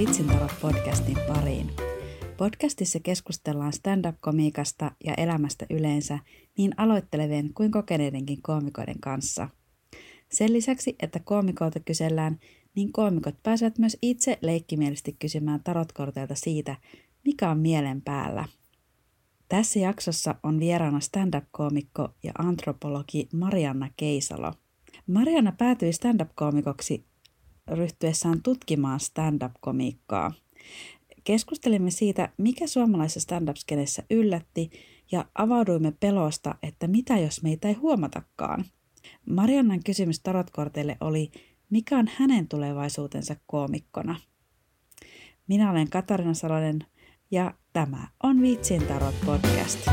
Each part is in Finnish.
Vitsintalot podcastin pariin. Podcastissa keskustellaan stand-up-komiikasta ja elämästä yleensä niin aloittelevien kuin kokeneidenkin koomikoiden kanssa. Sen lisäksi, että koomikoilta kysellään, niin koomikot pääsevät myös itse leikkimielisesti kysymään tarotkorteilta siitä, mikä on mielen päällä. Tässä jaksossa on vieraana stand-up-koomikko ja antropologi Marianna Keisalo. Marianna päätyi stand-up-koomikoksi ryhtyessään tutkimaan stand-up-komiikkaa. Keskustelimme siitä, mikä suomalaisessa stand-up-skenessä yllätti ja avauduimme pelosta, että mitä jos meitä ei huomatakaan. Mariannan kysymys tarotkorteille oli, mikä on hänen tulevaisuutensa koomikkona. Minä olen Katarina Salonen ja tämä on Vitsin tarot podcast.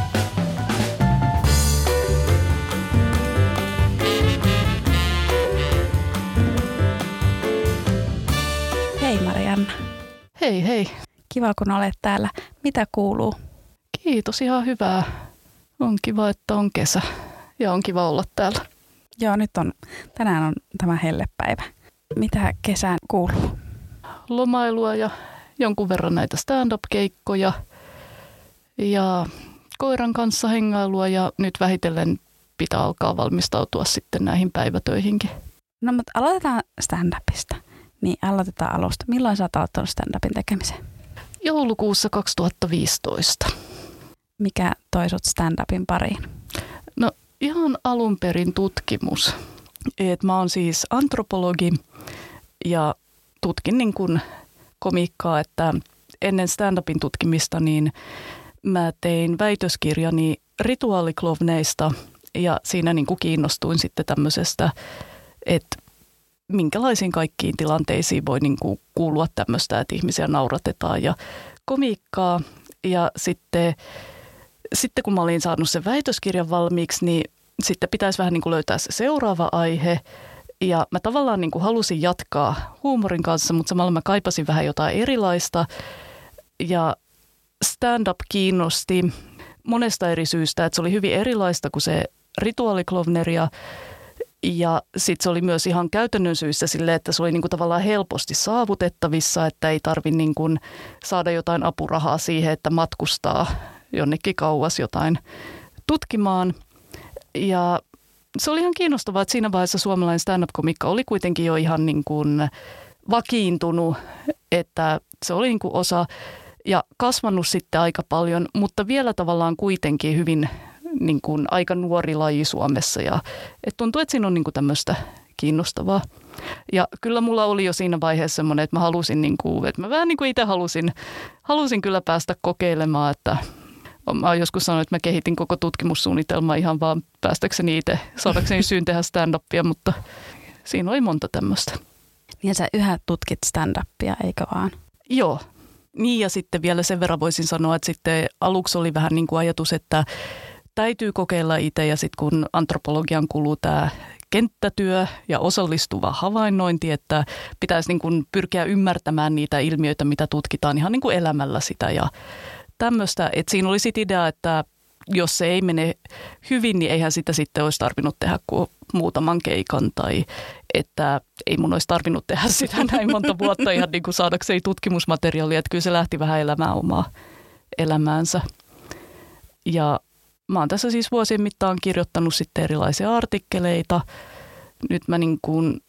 Hei hei. Kiva kun olet täällä. Mitä kuuluu? Kiitos, ihan hyvää. On kiva, että on kesä ja on kiva olla täällä. Joo, nyt on, tänään on tämä hellepäivä. Mitä kesään kuuluu? Lomailua ja jonkun verran näitä stand-up-keikkoja ja koiran kanssa hengailua ja nyt vähitellen pitää alkaa valmistautua sitten näihin päivätöihinkin. No mutta aloitetaan stand-upista. Niin aloitetaan alusta. Milloin sä oot aloittanut stand-upin tekemisen? Joulukuussa 2015. Mikä toi sut stand-upin pariin? No ihan alun perin tutkimus. Et mä oon siis antropologi ja tutkin niin kun komiikkaa, että ennen stand-upin tutkimista niin mä tein väitöskirjani rituaaliklovneista ja siinä niin kuin kiinnostuin sitten tämmöisestä, että minkälaisiin kaikkiin tilanteisiin voi niin kuin kuulua tämmöistä, että ihmisiä nauratetaan ja komiikkaa. Ja sitten, sitten kun mä olin saanut sen väitöskirjan valmiiksi, niin sitten pitäisi vähän niin kuin löytää se seuraava aihe. Ja mä tavallaan niin kuin halusin jatkaa huumorin kanssa, mutta samalla mä kaipasin vähän jotain erilaista. Ja stand-up kiinnosti monesta eri syystä, että se oli hyvin erilaista kuin se rituaaliklovneria. Ja sitten se oli myös ihan käytännön syystä sille, että se oli niinku tavallaan helposti saavutettavissa, että ei tarvi niinku saada jotain apurahaa siihen, että matkustaa jonnekin kauas jotain tutkimaan. Ja se oli ihan kiinnostavaa, että siinä vaiheessa suomalainen stand-up-komikka oli kuitenkin jo ihan niin kuin vakiintunut, että se oli niin kuin osa ja kasvanut sitten aika paljon, mutta vielä tavallaan kuitenkin hyvin niin kuin aika nuori laji Suomessa ja et tuntuu, että siinä on niin kuin tämmöistä kiinnostavaa. Ja kyllä mulla oli jo siinä vaiheessa semmoinen, että mä halusin, niin kuin, että mä vähän niin kuin itse halusin, halusin kyllä päästä kokeilemaan, että mä oon joskus sanonut, että mä kehitin koko tutkimussuunnitelmaa ihan vaan päästäkseni itse, saadakseni syyn tehdä stand-upia, mutta siinä oli monta tämmöistä. Niin sä yhä tutkit stand-upia, eikö vaan? Joo. Niin ja sitten vielä sen verran voisin sanoa, että sitten aluksi oli vähän niin kuin ajatus, että täytyy kokeilla itse ja sitten kun antropologian kuluu tämä kenttätyö ja osallistuva havainnointi, että pitäisi niin kuin pyrkiä ymmärtämään niitä ilmiöitä, mitä tutkitaan ihan niin kuin elämällä sitä ja tämmöistä. Että siinä oli sitten idea, että jos se ei mene hyvin, niin eihän sitä sitten olisi tarvinnut tehdä kuin muutaman keikan tai että ei mun olisi tarvinnut tehdä sitä näin monta vuotta ihan niin kuin saadakseen tutkimusmateriaalia, että kyllä se lähti vähän elämään omaa elämäänsä. Ja mä oon tässä siis vuosien mittaan kirjoittanut sitten erilaisia artikkeleita. Nyt mä niin kuin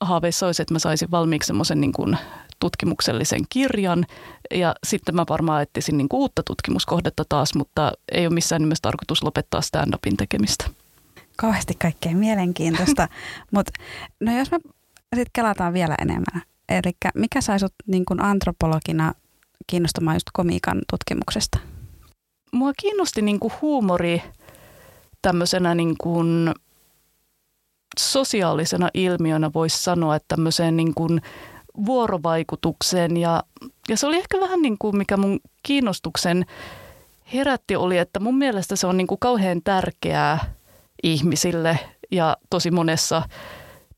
haaveissa olisi, että mä saisin valmiiksi semmoisen niin kuin tutkimuksellisen kirjan ja sitten mä varmaan etsisin niin uutta tutkimuskohdetta taas, mutta ei ole missään nimessä tarkoitus lopettaa stand-upin tekemistä. Kauheasti kaikkea mielenkiintoista, mutta no jos me sitten kelataan vielä enemmän, eli mikä sai sut niin kuin antropologina kiinnostumaan just komiikan tutkimuksesta? Mua kiinnosti niin kuin huumori tämmöisenä niin kuin sosiaalisena ilmiönä voisi sanoa, että tämmöiseen niin kuin vuorovaikutukseen. Ja, ja se oli ehkä vähän niin kuin mikä mun kiinnostuksen herätti oli, että mun mielestä se on niin kuin kauhean tärkeää ihmisille ja tosi monessa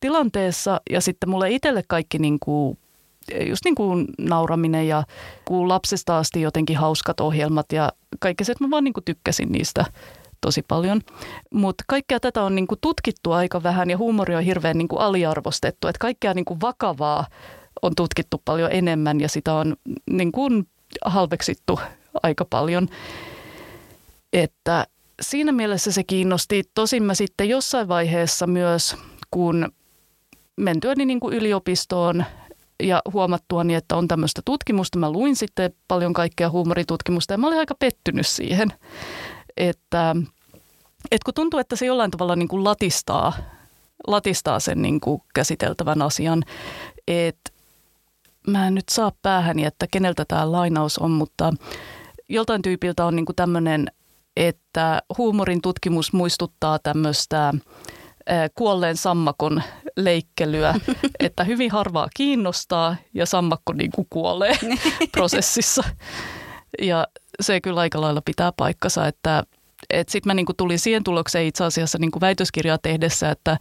tilanteessa. Ja sitten mulle itselle kaikki niin kuin just niin kuin nauraminen ja kun lapsesta asti jotenkin hauskat ohjelmat ja kaikki se, että mä vaan niin kuin tykkäsin niistä tosi paljon. Mutta kaikkea tätä on niinku tutkittu aika vähän ja huumori on hirveän niinku aliarvostettu. Että kaikkea niinku vakavaa on tutkittu paljon enemmän ja sitä on niin kuin halveksittu aika paljon. Että siinä mielessä se kiinnosti. Tosin mä sitten jossain vaiheessa myös, kun mentyäni niin kuin yliopistoon ja huomattuani, että on tämmöistä tutkimusta, mä luin sitten paljon kaikkea huumoritutkimusta ja mä olin aika pettynyt siihen, että, että kun tuntuu, että se jollain tavalla niin kuin latistaa, latistaa sen niin kuin käsiteltävän asian, että mä en nyt saa päähäni, että keneltä tämä lainaus on, mutta joltain tyypiltä on niin kuin tämmöinen, että huumorin tutkimus muistuttaa tämmöistä kuolleen sammakon leikkelyä, että hyvin harvaa kiinnostaa ja sammakko niin kuin kuolee prosessissa. Ja se kyllä aika lailla pitää paikkansa, että, että sitten mä niin kuin tulin siihen tulokseen itse asiassa niin kuin väitöskirjaa tehdessä, että,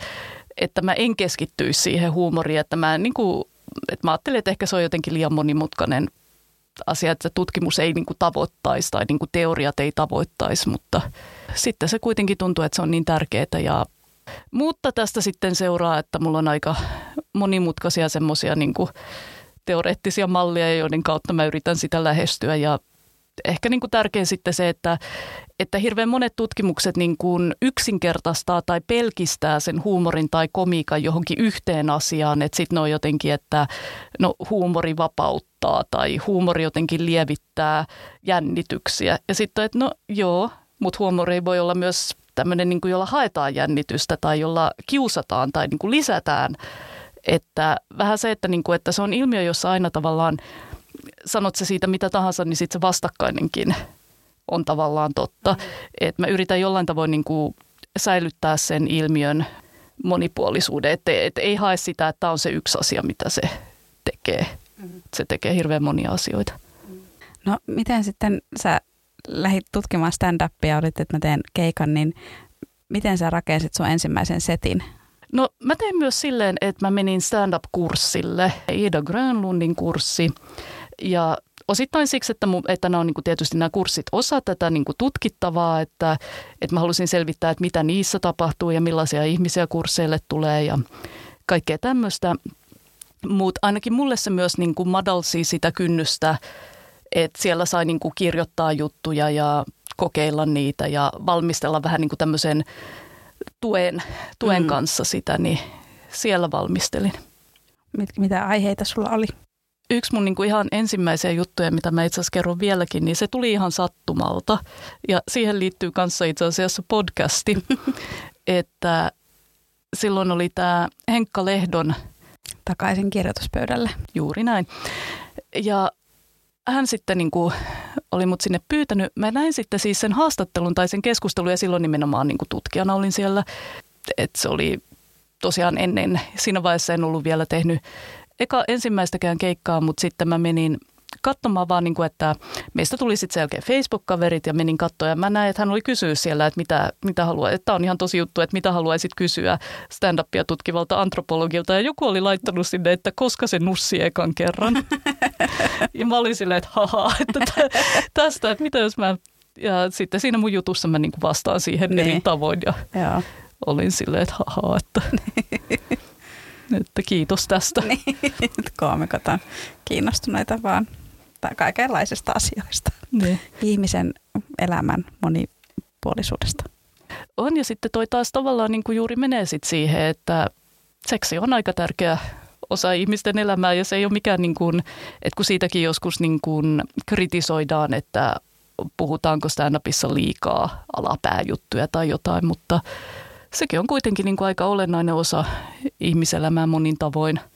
että mä en keskittyisi siihen huumoriin, että mä, niin kuin, että mä ajattelin, että ehkä se on jotenkin liian monimutkainen asia, että tutkimus ei niin kuin tavoittaisi tai niin kuin teoriat ei tavoittaisi, mutta sitten se kuitenkin tuntuu, että se on niin tärkeää ja mutta tästä sitten seuraa, että mulla on aika monimutkaisia semmoisia niin teoreettisia mallia, joiden kautta mä yritän sitä lähestyä ja ehkä niin kuin tärkein sitten se, että, että hirveän monet tutkimukset niin kuin yksinkertaistaa tai pelkistää sen huumorin tai komiikan johonkin yhteen asiaan, että sitten on jotenkin, että no huumori vapauttaa tai huumori jotenkin lievittää jännityksiä. Ja sitten, että no joo, mutta huumori voi olla myös tämmöinen, niin kuin, jolla haetaan jännitystä tai jolla kiusataan tai niin kuin lisätään. Että vähän se, että, niin kuin, että se on ilmiö, jossa aina tavallaan, sanot se siitä mitä tahansa, niin sitten se vastakkainenkin on tavallaan totta. Mm. Että mä yritän jollain tavoin niin kuin säilyttää sen ilmiön monipuolisuuden, että et ei hae sitä, että tämä on se yksi asia, mitä se tekee. Mm. Se tekee hirveän monia asioita. No miten sitten sä lähdit tutkimaan stand-upia, olit, että mä teen keikan, niin miten sä rakensit sun ensimmäisen setin? No mä tein myös silleen, että mä menin stand-up-kurssille, Ida Grönlundin kurssi. Ja osittain siksi, että, mu, että nämä on niin kuin tietysti nämä kurssit osa tätä niin kuin tutkittavaa, että, että mä halusin selvittää, että mitä niissä tapahtuu ja millaisia ihmisiä kursseille tulee ja kaikkea tämmöistä. Mutta ainakin mulle se myös niin kuin madalsi sitä kynnystä että siellä sai niin kuin kirjoittaa juttuja ja kokeilla niitä ja valmistella vähän niin kuin tämmöisen tuen, tuen mm. kanssa sitä, niin siellä valmistelin. Mit, mitä aiheita sulla oli? Yksi mun niin kuin ihan ensimmäisiä juttuja, mitä mä itse asiassa kerron vieläkin, niin se tuli ihan sattumalta. Ja siihen liittyy kanssa itse asiassa podcasti, että silloin oli tämä Henkka Lehdon takaisin kirjoituspöydälle. Juuri näin. Ja hän sitten niin kuin oli mut sinne pyytänyt. Mä näin sitten siis sen haastattelun tai sen keskustelun ja silloin nimenomaan niin kuin tutkijana olin siellä. että se oli tosiaan ennen, siinä vaiheessa en ollut vielä tehnyt eka ensimmäistäkään keikkaa, mutta sitten mä menin katsomaan vaan, niin kuin, että meistä tuli sitten selkeä Facebook-kaverit ja menin katsoa ja mä näin, että hän oli kysyä siellä, että mitä, mitä haluaa. Että on ihan tosi juttu, että mitä haluaisit kysyä stand-upia tutkivalta antropologilta ja joku oli laittanut sinne, että koska se nussi ekan kerran. ja mä olin silleen, että haha, että tästä, että mitä jos mä ja sitten siinä mun jutussa mä niin kuin vastaan siihen niin. eri tavoin ja Joo. olin silleen, että haha, että, että kiitos tästä. Niin, koomikot on kiinnostuneita vaan kaikenlaisista asioista. Niin. Ihmisen elämän monipuolisuudesta. On ja sitten toi taas tavallaan niin kuin juuri menee sit siihen, että seksi on aika tärkeä osa ihmisten elämää ja se ei ole mikään, niin kuin, että kun siitäkin joskus niin kuin kritisoidaan, että puhutaanko stand-upissa liikaa alapääjuttuja tai jotain, mutta sekin on kuitenkin niin kuin aika olennainen osa ihmiselämää monin tavoin –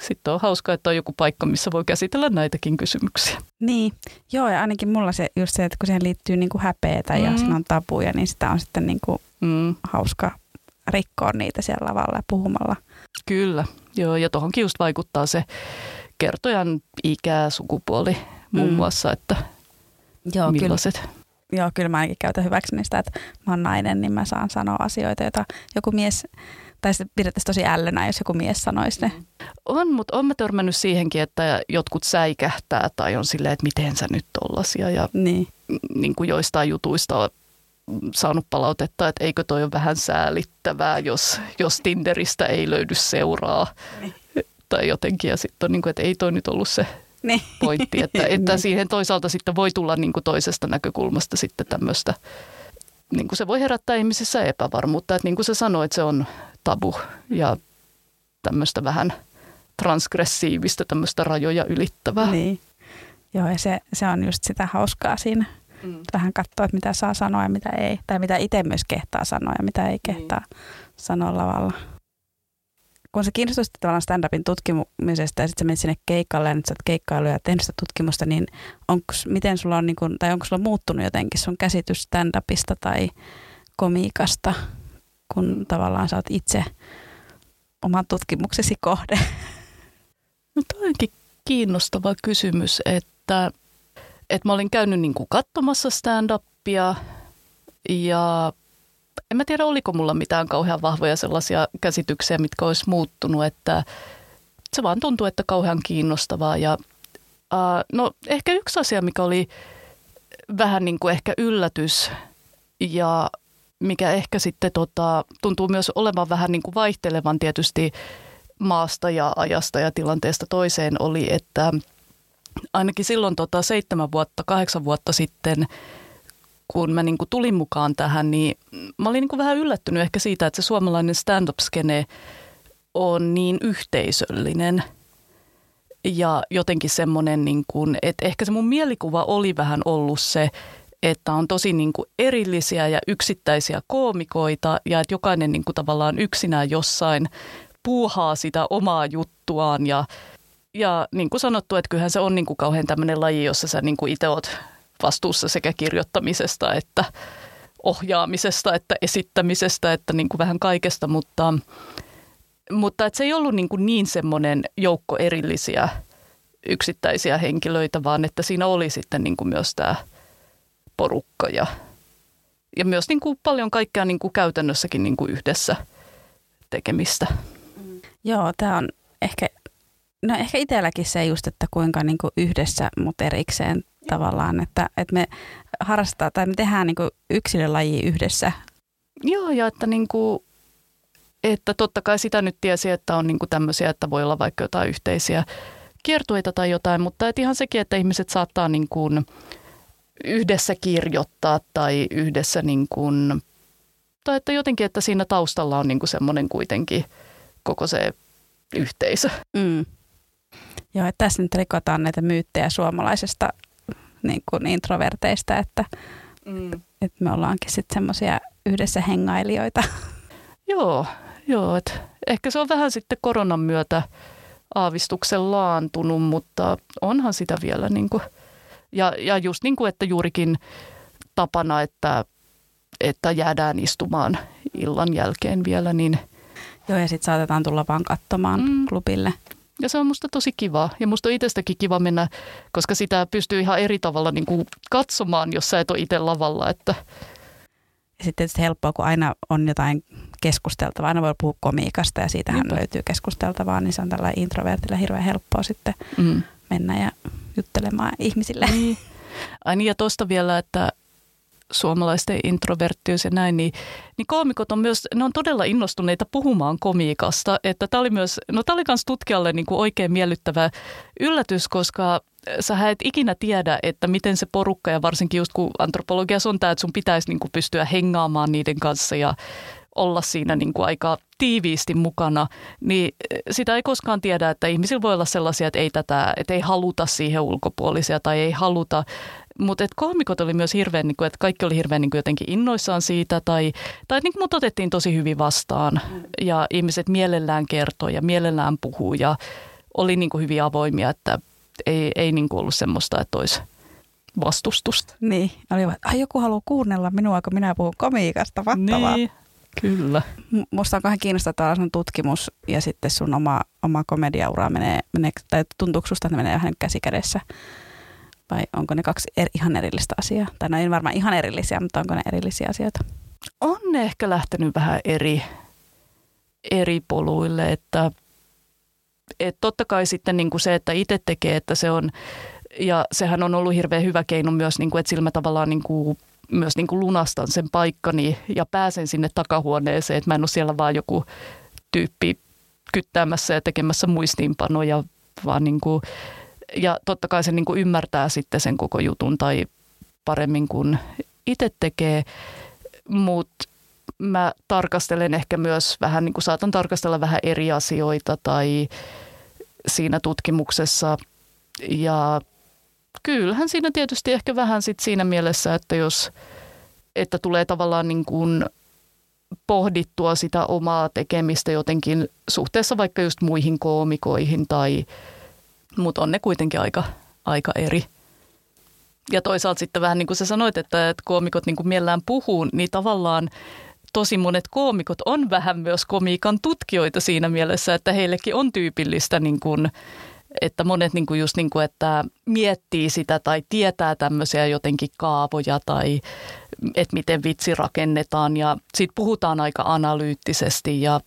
sitten on hauskaa, että on joku paikka, missä voi käsitellä näitäkin kysymyksiä. Niin, joo ja ainakin mulla se just se, että kun siihen liittyy niin kuin häpeetä mm. ja siinä on tabuja, niin sitä on sitten niin kuin mm. hauska rikkoa niitä siellä lavalla ja puhumalla. Kyllä, joo ja tuohonkin just vaikuttaa se kertojan ikä, sukupuoli muun mm. muassa, että joo, millaiset. Kyllä. Joo, kyllä mä ainakin käytän hyväksi niistä, että mä oon nainen, niin mä saan sanoa asioita, joita joku mies tai sitten pidettäisiin tosi ällönä, jos joku mies sanoisi ne. On, mutta on mä törmännyt siihenkin, että jotkut säikähtää tai on silleen, että miten sä nyt tollasia. Ja niin. niin kuin joistain jutuista on saanut palautetta, että eikö toi ole vähän säälittävää, jos, jos Tinderistä ei löydy seuraa. Niin. tai jotenkin. Ja sitten on niin kuin, että ei toi nyt ollut se Niin. pointti, että, että Niin. siihen toisaalta sitten voi tulla niin kuin toisesta näkökulmasta sitten tämmöistä, niin kuin se voi herättää ihmisissä epävarmuutta, että niin kuin sä sanoit, se on tabu ja tämmöistä vähän transgressiivistä, tämmöistä rajoja ylittävää. Niin. Joo, ja se, se on just sitä hauskaa siinä. Mm. Vähän katsoa, että mitä saa sanoa ja mitä ei. Tai mitä itse myös kehtaa sanoa ja mitä ei kehtaa sanoa lavalla. Kun sä kiinnostuit tavallaan stand-upin tutkimisesta ja sitten sä menit sinne keikalle ja nyt sä oot keikkailu ja tehnyt sitä tutkimusta, niin onks, miten sulla on, niin kun, tai onko sulla muuttunut jotenkin sun käsitys stand-upista tai komiikasta, kun tavallaan sä oot itse oman tutkimuksesi kohde? No toi kiinnostava kysymys, että, että mä olin käynyt niin kuin katsomassa stand-upia ja en mä tiedä, oliko mulla mitään kauhean vahvoja sellaisia käsityksiä, mitkä olisi muuttunut, että se vaan tuntuu, että kauhean kiinnostavaa. Ja, uh, no ehkä yksi asia, mikä oli vähän niin kuin ehkä yllätys ja mikä ehkä sitten tota, tuntuu myös olevan vähän niin kuin vaihtelevan tietysti maasta ja ajasta ja tilanteesta toiseen oli, että ainakin silloin tota seitsemän vuotta, kahdeksan vuotta sitten, kun mä niin kuin tulin mukaan tähän, niin mä olin niin kuin vähän yllättynyt ehkä siitä, että se suomalainen stand-up-skene on niin yhteisöllinen ja jotenkin semmoinen, niin kuin, että ehkä se mun mielikuva oli vähän ollut se, että on tosi niin kuin erillisiä ja yksittäisiä koomikoita ja että jokainen niin kuin tavallaan yksinään jossain puuhaa sitä omaa juttuaan ja, ja niin kuin sanottu, että kyllähän se on niin kuin kauhean tämmöinen laji, jossa sä niin kuin itse oot vastuussa sekä kirjoittamisesta että ohjaamisesta, että esittämisestä, että niin kuin vähän kaikesta, mutta, mutta että se ei ollut niin, kuin niin semmoinen joukko erillisiä yksittäisiä henkilöitä, vaan että siinä oli sitten niin kuin myös tämä porukka ja, ja myös niin kuin paljon kaikkea niin kuin käytännössäkin niin kuin yhdessä tekemistä. Joo, tämä on ehkä, no ehkä itselläkin se just, että kuinka niin kuin yhdessä, mutta erikseen tavallaan, että, että me harrastetaan tai me tehdään niin kuin yksilölaji yhdessä. Joo, ja että, niin kuin, että totta kai sitä nyt tiesi, että on niin kuin tämmöisiä, että voi olla vaikka jotain yhteisiä kiertueita tai jotain, mutta että ihan sekin, että ihmiset saattaa niin kuin yhdessä kirjoittaa tai yhdessä niin kuin, tai että jotenkin, että siinä taustalla on niin kuin semmoinen kuitenkin koko se yhteisö. Mm. Joo, että tässä nyt rikotaan näitä myyttejä suomalaisesta niin kuin introverteista, että, Mm. että me ollaankin sitten semmoisia yhdessä hengailijoita. Joo, joo että ehkä se on vähän sitten koronan myötä aavistuksen laantunut, mutta onhan sitä vielä niin kuin, ja, ja just niin kuin, että juurikin tapana, että, että jäädään istumaan illan jälkeen vielä, niin Joo, ja sitten saatetaan tulla vaan katsomaan Mm. klubille. ja se on musta tosi kiva. Ja musta on itsestäkin kiva mennä, koska sitä pystyy ihan eri tavalla niin kuin katsomaan, jos sä et ole itse lavalla. Että, Ja sitten tietysti helppoa, kun aina on jotain keskusteltavaa. Aina voi puhua komiikasta ja siitähän Niinpä. löytyy keskusteltavaa, niin se on tällä introvertilla hirveän helppoa sitten mm. mennä ja juttelemaan ihmisille. Niin. Ai niin, ja tuosta vielä, että suomalaisten introverttiys ja näin, niin, niin koomikot on myös, ne on todella innostuneita puhumaan komiikasta. Että tämä oli myös, no tämä oli myös tutkijalle niin kuin oikein miellyttävä yllätys, koska sä et ikinä tiedä, että miten se porukka ja varsinkin just kun antropologiassa on tämä, että sun pitäisi niin kuin pystyä hengaamaan niiden kanssa ja olla siinä niin kuin aika tiiviisti mukana, niin sitä ei koskaan tiedä, että ihmisillä voi olla sellaisia, että ei, tätä, että ei haluta siihen ulkopuolisia tai ei haluta. Mutta koomikot oli myös hirveän, niin kuin, että kaikki oli hirveän niin kuin jotenkin innoissaan siitä tai, tai niin kuin mut otettiin tosi hyvin vastaan ja ihmiset mielellään kertoi ja mielellään puhuu ja oli niin kuin hyvin avoimia, että ei, ei niin kuin ollut semmoista, että olisi vastustusta. Niin, oli vaan, ai joku haluaa kuunnella minua, kun minä puhun komiikasta, mahtavaa. Niin, kyllä. Musta on kauhean kiinnostavaa sun tutkimus ja sitten sun oma, oma komediaura menee, menee, tai tuntuuko susta, että ne menee vähän käsi kädessä? Vai onko ne kaksi er, ihan erillistä asiaa? Tai no ei varmaan ihan erillisiä, mutta onko ne erillisiä asioita? on ne ehkä lähtenyt vähän eri, eri poluille, että, että totta kai sitten niin kuin se, että itse tekee, että se on, ja sehän on ollut hirveän hyvä keino myös, niin kuin, että sillä mä tavallaan niin kuin, myös niin kuin lunastan sen paikkani ja pääsen sinne takahuoneeseen, että mä en ole siellä vaan joku tyyppi kyttäämässä ja tekemässä muistiinpanoja, vaan niin kuin, ja totta kai se niin kuin ymmärtää sitten sen koko jutun tai paremmin kuin itse tekee, mutta mä tarkastelen ehkä myös vähän, niin kuin saatan tarkastella vähän eri asioita tai siinä tutkimuksessa ja kyllähän siinä tietysti ehkä vähän sit siinä mielessä, että jos, että tulee tavallaan niin kuin pohdittua sitä omaa tekemistä jotenkin suhteessa vaikka just muihin koomikoihin tai, mutta on ne kuitenkin aika, aika eri. Ja toisaalta sitten vähän niin kuin sä sanoit, että, että koomikot niin kuin mielellään puhuu, niin tavallaan tosi monet koomikot on vähän myös komiikan tutkijoita siinä mielessä, että heillekin on tyypillistä niin kuin, että monet niin kuin just niin kuin, että miettii sitä tai tietää tämmöisiä jotenkin kaavoja tai että miten vitsi rakennetaan ja siitä puhutaan aika analyyttisesti ja,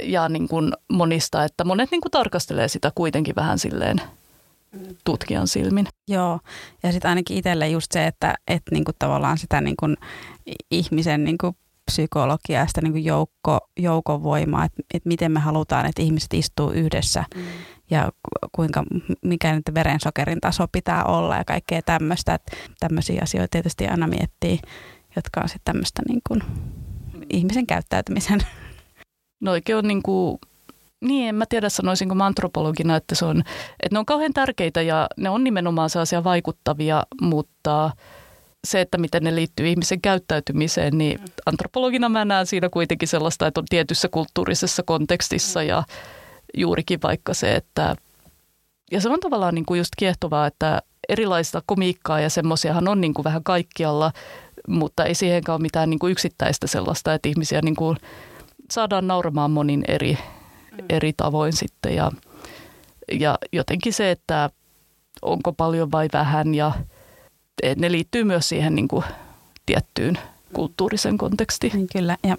ja niin kuin monista, että monet niin kuin tarkastelee sitä kuitenkin vähän silleen tutkijan silmin. Joo, ja sitten ainakin itselle just se, että, että niinku tavallaan sitä niinku ihmisen niinku psykologiaa sitä niinku joukko, joukovoimaa, että, että miten me halutaan, että ihmiset istuu yhdessä mm. Ja kuinka, mikä nyt verensokerin taso pitää olla ja kaikkea tämmöistä. Että tämmöisiä asioita tietysti aina miettii, jotka on sitten tämmöistä niinku ihmisen käyttäytymisen. No oikein on niin kuin niin, en mä tiedä sanoisinko mä antropologina, että, se on, että ne on kauhean tärkeitä ja ne on nimenomaan sellaisia vaikuttavia, mutta se, että miten ne liittyy ihmisen käyttäytymiseen, niin antropologina mä näen siinä kuitenkin sellaista, että on tietyssä kulttuurisessa kontekstissa ja juurikin vaikka se, että ja se on tavallaan niin kuin just kiehtovaa, että erilaista komiikkaa ja semmoisiahan on niin kuin vähän kaikkialla, mutta ei siihenkään ole mitään niin kuin yksittäistä sellaista, että ihmisiä niin kuin saadaan nauramaan monin eri Mm. eri tavoin sitten. Ja, ja jotenkin se, että onko paljon vai vähän ja ne liittyy myös siihen niin kuin tiettyyn kulttuurisen kontekstiin. Niin kyllä, ja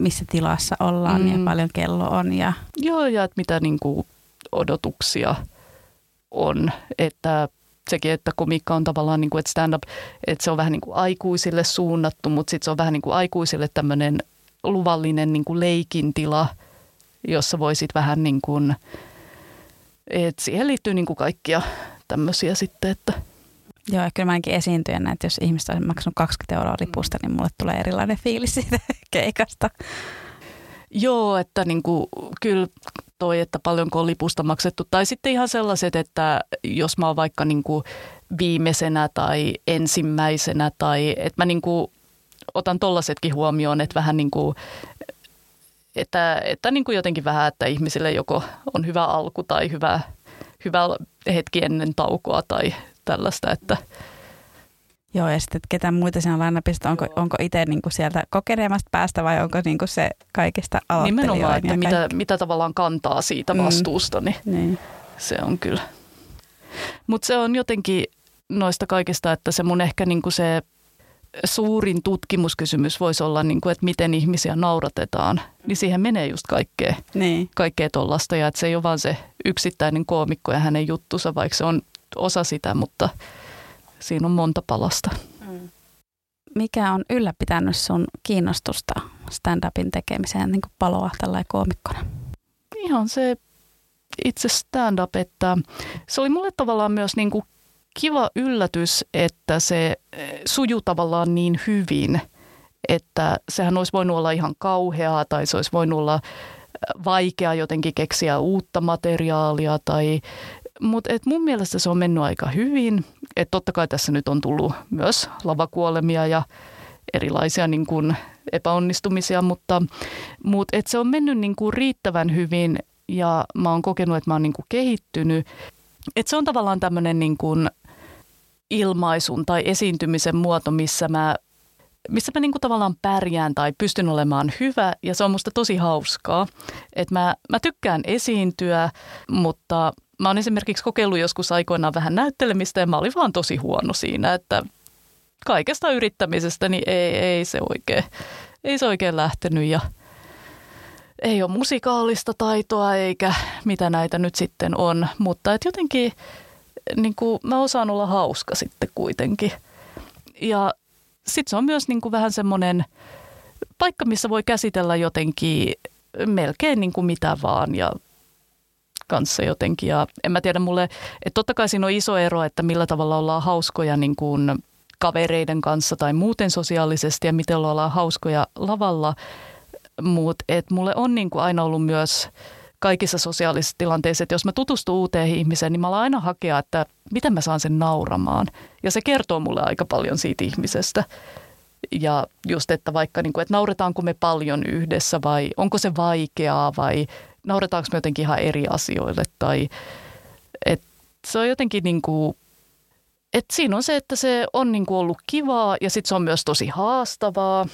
missä tilassa ollaan mm. ja paljon kello on. Ja... Joo, ja että mitä niin kuin odotuksia on, että sekin, että komiikka on tavallaan, niin kuin, että stand-up, että se on vähän niin kuin aikuisille suunnattu, mutta sitten se on vähän niin kuin aikuisille tämmöinen luvallinen niin kuin leikin tila – jossa voisit vähän niin kuin, että siihen liittyy niin kuin kaikkia tämmöisiä sitten, että Joo, ja kyllä mä ainakin esiintyjänä, että jos ihmiset on maksanut 20 euroa lipusta, niin mulle tulee erilainen fiilis siitä keikasta. Joo, että niin kuin, kyllä toi, että paljonko on lipusta maksettu. Tai sitten ihan sellaiset, että jos mä oon vaikka niin kuin viimeisenä tai ensimmäisenä tai että mä niin kuin otan tollasetkin huomioon, että vähän niin kuin että, että niin kuin jotenkin vähän, että ihmisille joko on hyvä alku tai hyvä, hyvä hetki ennen taukoa tai tällaista, että Joo, ja sitten ketä muita siinä lainapista, onko, onko itse niin kuin sieltä kokeneemmasta päästä vai onko niin kuin se kaikista Nimenomaan, että mitä, mitä tavallaan kantaa siitä mm. vastuusta, niin, mm, niin. se on kyllä. Mutta se on jotenkin noista kaikista, että se mun ehkä niin kuin se suurin tutkimuskysymys voisi olla, niin kuin, että miten ihmisiä nauratetaan, niin siihen menee just kaikkea, niin. kaikkea tuollaista. Ja että se ei ole vaan se yksittäinen koomikko ja hänen juttusa, vaikka se on osa sitä, mutta siinä on monta palasta. Mm. Mikä on ylläpitänyt sun kiinnostusta stand-upin tekemiseen niin kuin paloa tällä koomikkona? Ihan se itse stand-up, että se oli mulle tavallaan myös niin kuin kiva yllätys, että se eh, sujuu tavallaan niin hyvin, että sehän olisi voinut olla ihan kauheaa tai se olisi voinut olla vaikea jotenkin keksiä uutta materiaalia tai mutta et mun mielestä se on mennyt aika hyvin. Et totta kai tässä nyt on tullut myös lavakuolemia ja erilaisia niin kuin epäonnistumisia, mutta, mutta et se on mennyt niin kuin riittävän hyvin ja mä oon kokenut, että mä oon niin kehittynyt. Et se on tavallaan tämmöinen niin ilmaisun tai esiintymisen muoto, missä mä, missä mä niinku tavallaan pärjään tai pystyn olemaan hyvä ja se on musta tosi hauskaa. Et mä, mä tykkään esiintyä, mutta mä oon esimerkiksi kokeillut joskus aikoinaan vähän näyttelemistä ja mä olin vaan tosi huono siinä, että kaikesta yrittämisestä niin ei, ei se oikein, ei se oikein lähtenyt ja ei ole musikaalista taitoa eikä mitä näitä nyt sitten on, mutta et jotenkin – niin kuin, mä osaan olla hauska sitten kuitenkin. Ja sitten se on myös niin kuin vähän semmoinen paikka, missä voi käsitellä jotenkin melkein niin kuin mitä vaan ja kanssa jotenkin. Ja en mä tiedä mulle, että totta kai siinä on iso ero, että millä tavalla ollaan hauskoja niin kuin kavereiden kanssa tai muuten sosiaalisesti ja miten ollaan hauskoja lavalla. Mutta mulle on niin kuin aina ollut myös kaikissa sosiaalisissa tilanteissa, että jos mä tutustun uuteen ihmiseen, niin mä alan aina hakea, että miten mä saan sen nauramaan. Ja se kertoo mulle aika paljon siitä ihmisestä. Ja just, että vaikka, niin kuin, että nauretaanko me paljon yhdessä vai onko se vaikeaa vai nauretaanko me jotenkin ihan eri asioille. Tai, että se on jotenkin niin kuin, että siinä on se, että se on niin kuin ollut kivaa ja sitten se on myös tosi haastavaa.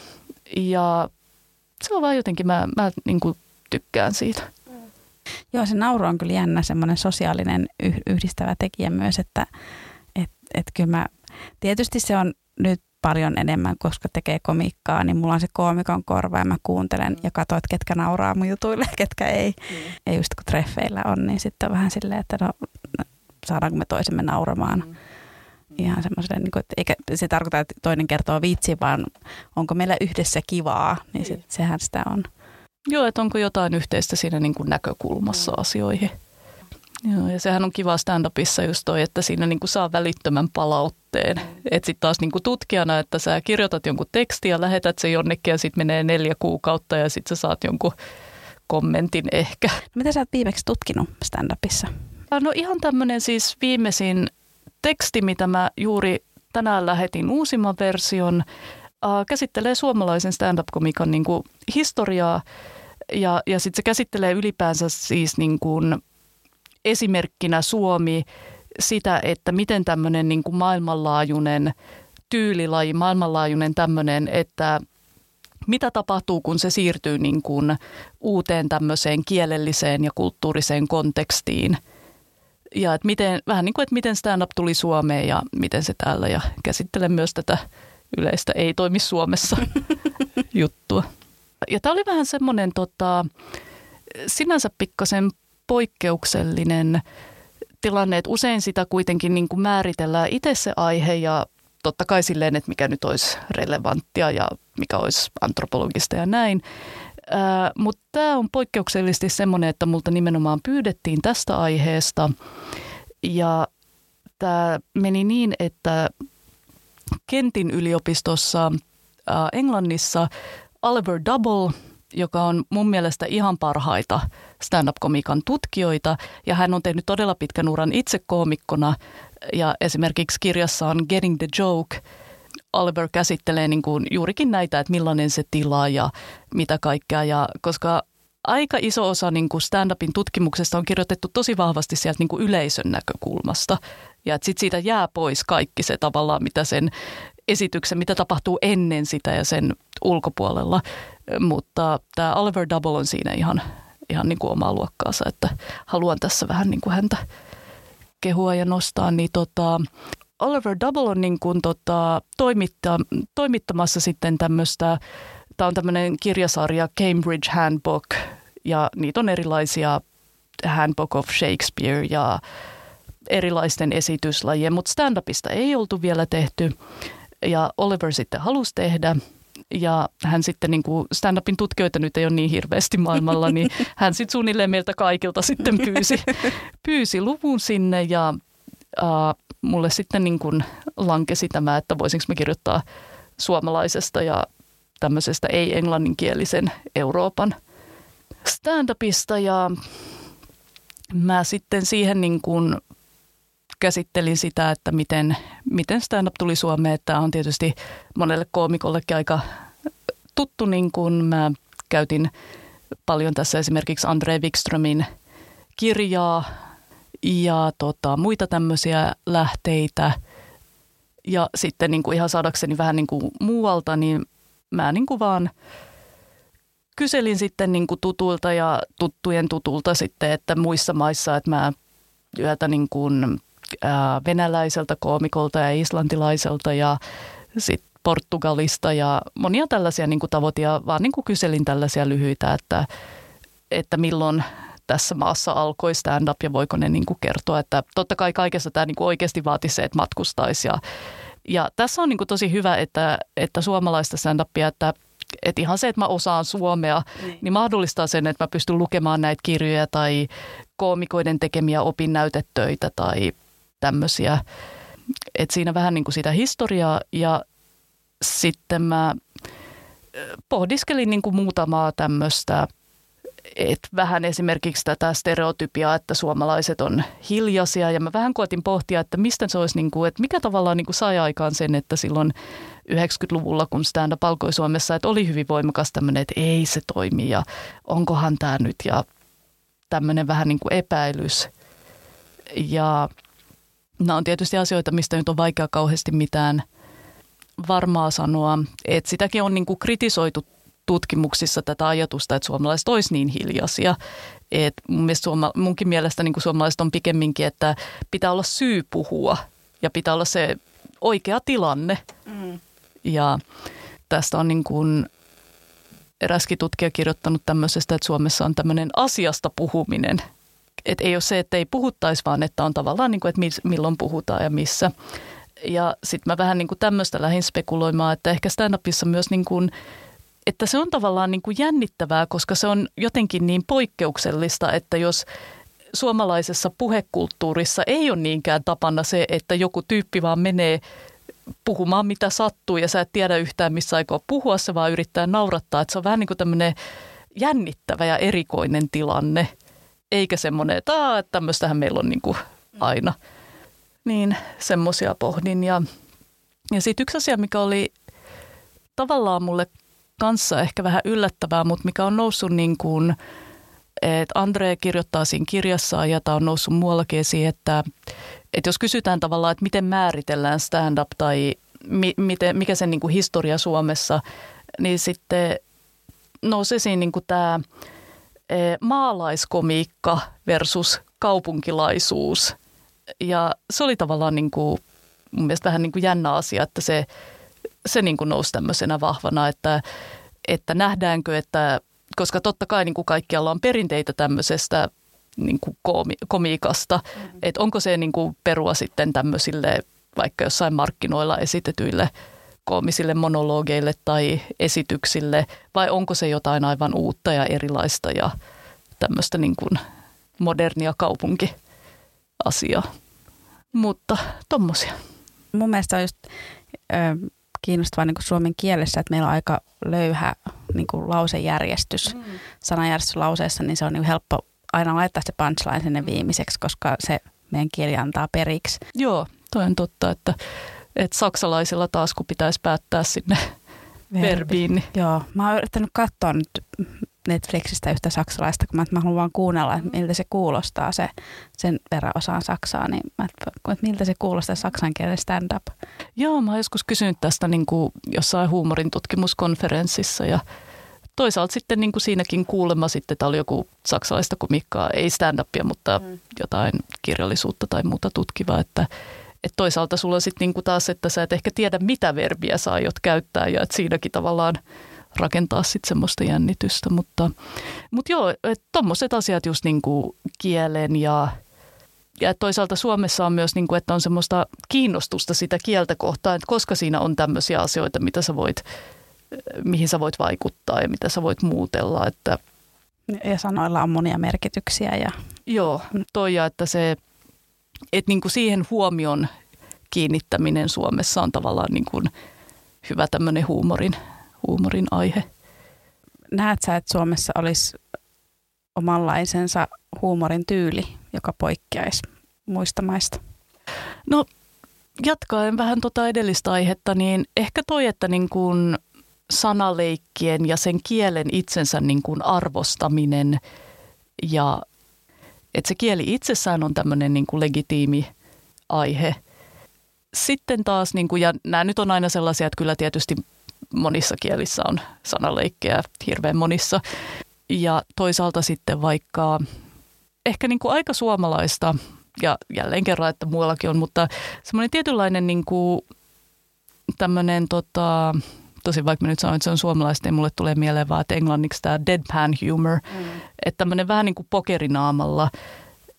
Ja se on vaan jotenkin, mä, mä niin kuin tykkään siitä. Joo, se nauru on kyllä jännä semmoinen sosiaalinen yhdistävä tekijä myös, että et, et kyllä mä, tietysti se on nyt paljon enemmän, koska tekee komikkaa, niin mulla on se koomikon korva ja mä kuuntelen mm. ja katson, että ketkä nauraa mun jutuille ja ketkä ei. Mm. Ja just kun treffeillä on, niin sitten on vähän silleen, että no, saadaanko me toisemme nauramaan. Mm. Ihan semmoiselle, niin kuin, että eikä se tarkoita, että toinen kertoo vitsi, vaan onko meillä yhdessä kivaa, niin sit, sehän sitä on. Joo, että onko jotain yhteistä siinä niin kuin näkökulmassa mm. asioihin. Joo, ja sehän on kiva stand-upissa just toi, että siinä niin kuin saa välittömän palautteen. Mm. Että sitten taas niin kuin tutkijana, että sä kirjoitat jonkun tekstin ja lähetät se jonnekin ja sitten menee neljä kuukautta ja sitten sä saat jonkun kommentin ehkä. No, mitä sä oot viimeksi tutkinut stand-upissa? No ihan tämmöinen siis viimeisin teksti, mitä mä juuri tänään lähetin uusimman version, äh, käsittelee suomalaisen stand-up-komikan niin kuin historiaa ja, ja sitten se käsittelee ylipäänsä siis niin kuin esimerkkinä Suomi sitä, että miten tämmöinen niin kuin maailmanlaajuinen tyylilaji, maailmanlaajuinen tämmöinen, että mitä tapahtuu, kun se siirtyy niin kuin uuteen tämmöiseen kielelliseen ja kulttuuriseen kontekstiin. Ja että miten, vähän niin kuin, että miten stand-up tuli Suomeen ja miten se täällä ja käsittelen myös tätä yleistä ei toimi Suomessa juttua. Ja tämä oli vähän semmoinen tota, sinänsä pikkasen poikkeuksellinen tilanne, että usein sitä kuitenkin niin kuin määritellään itse se aihe ja totta kai silleen, että mikä nyt olisi relevanttia ja mikä olisi antropologista ja näin. Mutta tämä on poikkeuksellisesti semmoinen, että multa nimenomaan pyydettiin tästä aiheesta ja tämä meni niin, että Kentin yliopistossa ää, Englannissa Oliver Double, joka on mun mielestä ihan parhaita stand-up-komikan tutkijoita, ja hän on tehnyt todella pitkän uran itse koomikkona, ja esimerkiksi kirjassaan Getting the Joke – Oliver käsittelee niin kuin juurikin näitä, että millainen se tila ja mitä kaikkea. Ja koska aika iso osa niin kuin stand-upin tutkimuksesta on kirjoitettu tosi vahvasti sieltä niin kuin yleisön näkökulmasta. Ja sitten siitä jää pois kaikki se tavallaan, mitä sen esityksen, mitä tapahtuu ennen sitä ja sen ulkopuolella. Mutta tämä Oliver Double on siinä ihan, ihan niin kuin omaa luokkaansa, että haluan tässä vähän niin kuin häntä kehua ja nostaa. Niin tota, Oliver Double on niin kuin tota, toimitta, toimittamassa sitten tämmöistä, tämä on tämmöinen kirjasarja Cambridge Handbook ja niitä on erilaisia Handbook of Shakespeare ja erilaisten esityslajien, mutta stand-upista ei oltu vielä tehty ja Oliver sitten halusi tehdä ja hän sitten niin kuin stand-upin tutkijoita nyt ei ole niin hirveästi maailmalla, niin hän sitten suunnilleen meiltä kaikilta sitten pyysi, pyysi luvun sinne ja uh, mulle sitten niin kuin lankesi tämä, että voisinko mä kirjoittaa suomalaisesta ja tämmöisestä ei-englanninkielisen Euroopan stand-upista. Ja mä sitten siihen niin kuin käsittelin sitä, että miten, miten stand-up tuli Suomeen. Tämä on tietysti monelle koomikollekin aika tuttu, niin kuin mä käytin paljon tässä esimerkiksi Andre Wikströmin kirjaa ja tota, muita tämmöisiä lähteitä. Ja sitten niin kuin ihan saadakseni vähän niin kuin muualta, niin mä niin kuin vaan kyselin sitten niin kuin tutulta ja tuttujen tutulta sitten, että muissa maissa, että mä yötä niin kuin venäläiseltä koomikolta ja islantilaiselta ja sitten Portugalista ja monia tällaisia niin kuin tavoitia, vaan niin kuin kyselin tällaisia lyhyitä, että, että milloin tässä maassa alkoi stand-up ja voiko ne niin kuin kertoa, että totta kai kaikessa tämä niin kuin oikeasti vaati se, että matkustaisi ja, ja tässä on niin kuin tosi hyvä, että, että suomalaista stand-upia, että että ihan se, että mä osaan suomea, niin. niin mahdollistaa sen, että mä pystyn lukemaan näitä kirjoja tai koomikoiden tekemiä opinnäytetöitä tai tämmöisiä. että siinä vähän niin kuin sitä historiaa ja sitten mä pohdiskelin niin kuin muutamaa tämmöistä, että vähän esimerkiksi tätä stereotypiaa, että suomalaiset on hiljaisia ja mä vähän koetin pohtia, että mistä se olisi, niin kuin, että mikä tavallaan niin kuin sai aikaan sen, että silloin 90-luvulla, kun stand-up alkoi Suomessa, että oli hyvin voimakas tämmöinen, että ei se toimi ja onkohan tämä nyt ja tämmöinen vähän niin kuin epäilys. Ja nämä on tietysti asioita, mistä nyt on vaikea kauheasti mitään varmaa sanoa. Että sitäkin on niin kuin kritisoitu tutkimuksissa tätä ajatusta, että suomalaiset olisi niin hiljaisia. Et mun mielestä suoma, munkin mielestä niin kuin suomalaiset on pikemminkin, että pitää olla syy puhua ja pitää olla se oikea tilanne. Mm. Ja tästä on niin kuin eräskin tutkija kirjoittanut tämmöisestä, että Suomessa on tämmöinen asiasta puhuminen. Että ei ole se, että ei puhuttaisi, vaan että on tavallaan, niin kuin, että milloin puhutaan ja missä. Ja sitten mä vähän niin kuin tämmöistä lähdin spekuloimaan, että ehkä stand-upissa myös niin kuin, että se on tavallaan niin kuin jännittävää, koska se on jotenkin niin poikkeuksellista, että jos suomalaisessa puhekulttuurissa ei ole niinkään tapana se, että joku tyyppi vaan menee puhumaan mitä sattuu ja sä et tiedä yhtään missä aikoo puhua, se vaan yrittää naurattaa. Että se on vähän niin kuin tämmöinen jännittävä ja erikoinen tilanne, eikä semmoinen, että, tämmöistähän meillä on niin kuin aina. Niin semmoisia pohdin. Ja, ja sitten yksi asia, mikä oli tavallaan mulle kanssa ehkä vähän yllättävää, mutta mikä on noussut niin kuin, että Andre kirjoittaa siinä kirjassaan ja tämä on noussut muuallakin esiin, että, että jos kysytään tavallaan, että miten määritellään stand-up tai mi, miten, mikä sen niin kuin historia Suomessa, niin sitten nousi esiin niin kuin tämä maalaiskomiikka versus kaupunkilaisuus. Ja se oli tavallaan niin kuin, mun mielestä vähän niin kuin jännä asia, että se, se niin kuin nousi tämmöisenä vahvana, että, että nähdäänkö, että koska totta kai niin kuin kaikkialla on perinteitä tämmöisestä niin kuin komi, komiikasta, mm-hmm. että onko se niin kuin perua sitten tämmöisille vaikka jossain markkinoilla esitetyille koomisille monologeille tai esityksille, vai onko se jotain aivan uutta ja erilaista ja tämmöistä niin kuin modernia kaupunkiasiaa. Mutta tommosia. Mun mielestä on just ö, kiinnostavaa niin suomen kielessä, että meillä on aika löyhä niin kuin lausejärjestys mm. sanajärjestys lauseessa, niin se on niin helppo aina laittaa se punchline sinne viimeiseksi, koska se meidän kieli antaa periksi. Joo, toi on totta, että, että saksalaisilla taas kun pitäisi päättää sinne Verbi. verbiin. Niin. Joo, mä oon yrittänyt katsoa nyt Netflixistä yhtä saksalaista, kun mä, mä haluan vaan kuunnella, että miltä se kuulostaa, se, sen verran osaan saksaa, niin mä, että miltä se kuulostaa saksan kielen stand-up. Joo, mä oon joskus kysynyt tästä niin kuin jossain huumorin tutkimuskonferenssissa ja toisaalta sitten niin kuin siinäkin kuulemma sitten, että oli joku saksalaista komikkaa, ei stand-upia, mutta mm. jotain kirjallisuutta tai muuta tutkivaa, että että toisaalta sulla on sitten niinku taas, että sä et ehkä tiedä, mitä verbiä sä aiot käyttää ja että siinäkin tavallaan rakentaa sitten semmoista jännitystä. Mutta, mutta joo, että tuommoiset asiat just niinku kielen ja, ja toisaalta Suomessa on myös, niinku, että on semmoista kiinnostusta sitä kieltä kohtaan, että koska siinä on tämmöisiä asioita, mitä sä voit, mihin sä voit vaikuttaa ja mitä sä voit muutella. Että, ja sanoilla on monia merkityksiä. Ja... Joo, toi ja että se, että niinku siihen huomion kiinnittäminen Suomessa on tavallaan niinku hyvä tämmöinen huumorin huumorin aihe. Näet sä, että Suomessa olisi omanlaisensa huumorin tyyli, joka poikkeaisi muista maista? No jatkaen vähän tuota edellistä aihetta, niin ehkä toi, että niin kuin sanaleikkien ja sen kielen itsensä niin kuin arvostaminen ja että se kieli itsessään on tämmöinen niin kuin legitiimi aihe. Sitten taas, niin kuin, ja nämä nyt on aina sellaisia, että kyllä tietysti monissa kielissä on sanaleikkejä hirveän monissa. Ja toisaalta sitten vaikka ehkä niin kuin aika suomalaista, ja jälleen kerran, että muuallakin on, mutta semmoinen tietynlainen niin kuin tämmöinen tota, tosi vaikka mä nyt sanoin, että se on suomalaista, niin mulle tulee mieleen vaan, että englanniksi tämä deadpan humor, mm. että tämmöinen vähän niin kuin pokerinaamalla,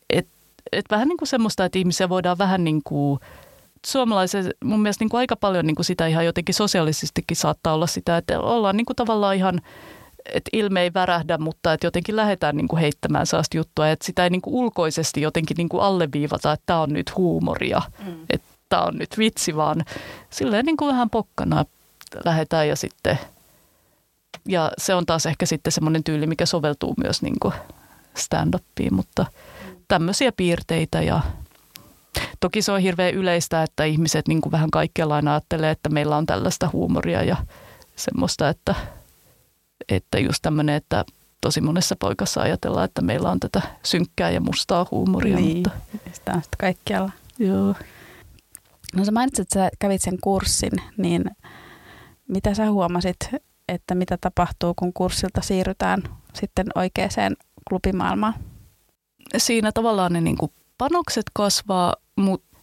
että et vähän niin kuin semmoista, että ihmisiä voidaan vähän niin kuin suomalaiset, mun mielestä niin kuin aika paljon niin kuin sitä ihan jotenkin sosiaalisestikin saattaa olla sitä, että ollaan niin kuin tavallaan ihan, että ilme ei värähdä, mutta että jotenkin lähdetään niin kuin heittämään sellaista juttua, että sitä ei niin kuin ulkoisesti jotenkin niin kuin alleviivata, että tämä on nyt huumoria, mm. että tämä on nyt vitsi, vaan silleen niin kuin vähän pokkana lähdetään ja sitten, ja se on taas ehkä sitten semmoinen tyyli, mikä soveltuu myös niin kuin stand-upiin, mutta tämmöisiä piirteitä ja Toki se on hirveän yleistä, että ihmiset niin kuin vähän kaikkialla aina ajattelee, että meillä on tällaista huumoria ja semmoista, että, että just tämmöinen, että tosi monessa poikassa ajatellaan, että meillä on tätä synkkää ja mustaa huumoria. Niin, mutta... sitä on sitä kaikkialla. Joo. No sä mainitsit, että sä kävit sen kurssin, niin mitä sä huomasit, että mitä tapahtuu, kun kurssilta siirrytään sitten oikeaan klubimaailmaan? Siinä tavallaan ne niin kuin panokset kasvaa, mutta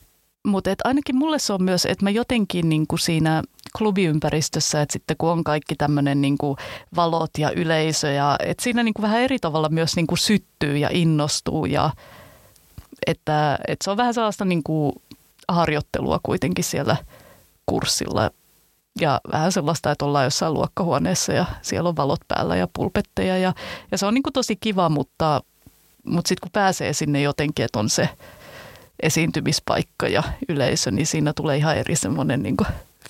mut ainakin mulle se on myös, että mä jotenkin niin siinä klubiympäristössä, että sitten kun on kaikki tämmöinen niin valot ja yleisö, ja että siinä niin vähän eri tavalla myös niin syttyy ja innostuu, ja että, että se on vähän sellaista niin harjoittelua kuitenkin siellä kurssilla. Ja vähän sellaista, että ollaan jossain luokkahuoneessa ja siellä on valot päällä ja pulpetteja. Ja, ja se on niin kuin tosi kiva, mutta, mutta sitten kun pääsee sinne jotenkin, että on se esiintymispaikka ja yleisö, niin siinä tulee ihan eri semmoinen niin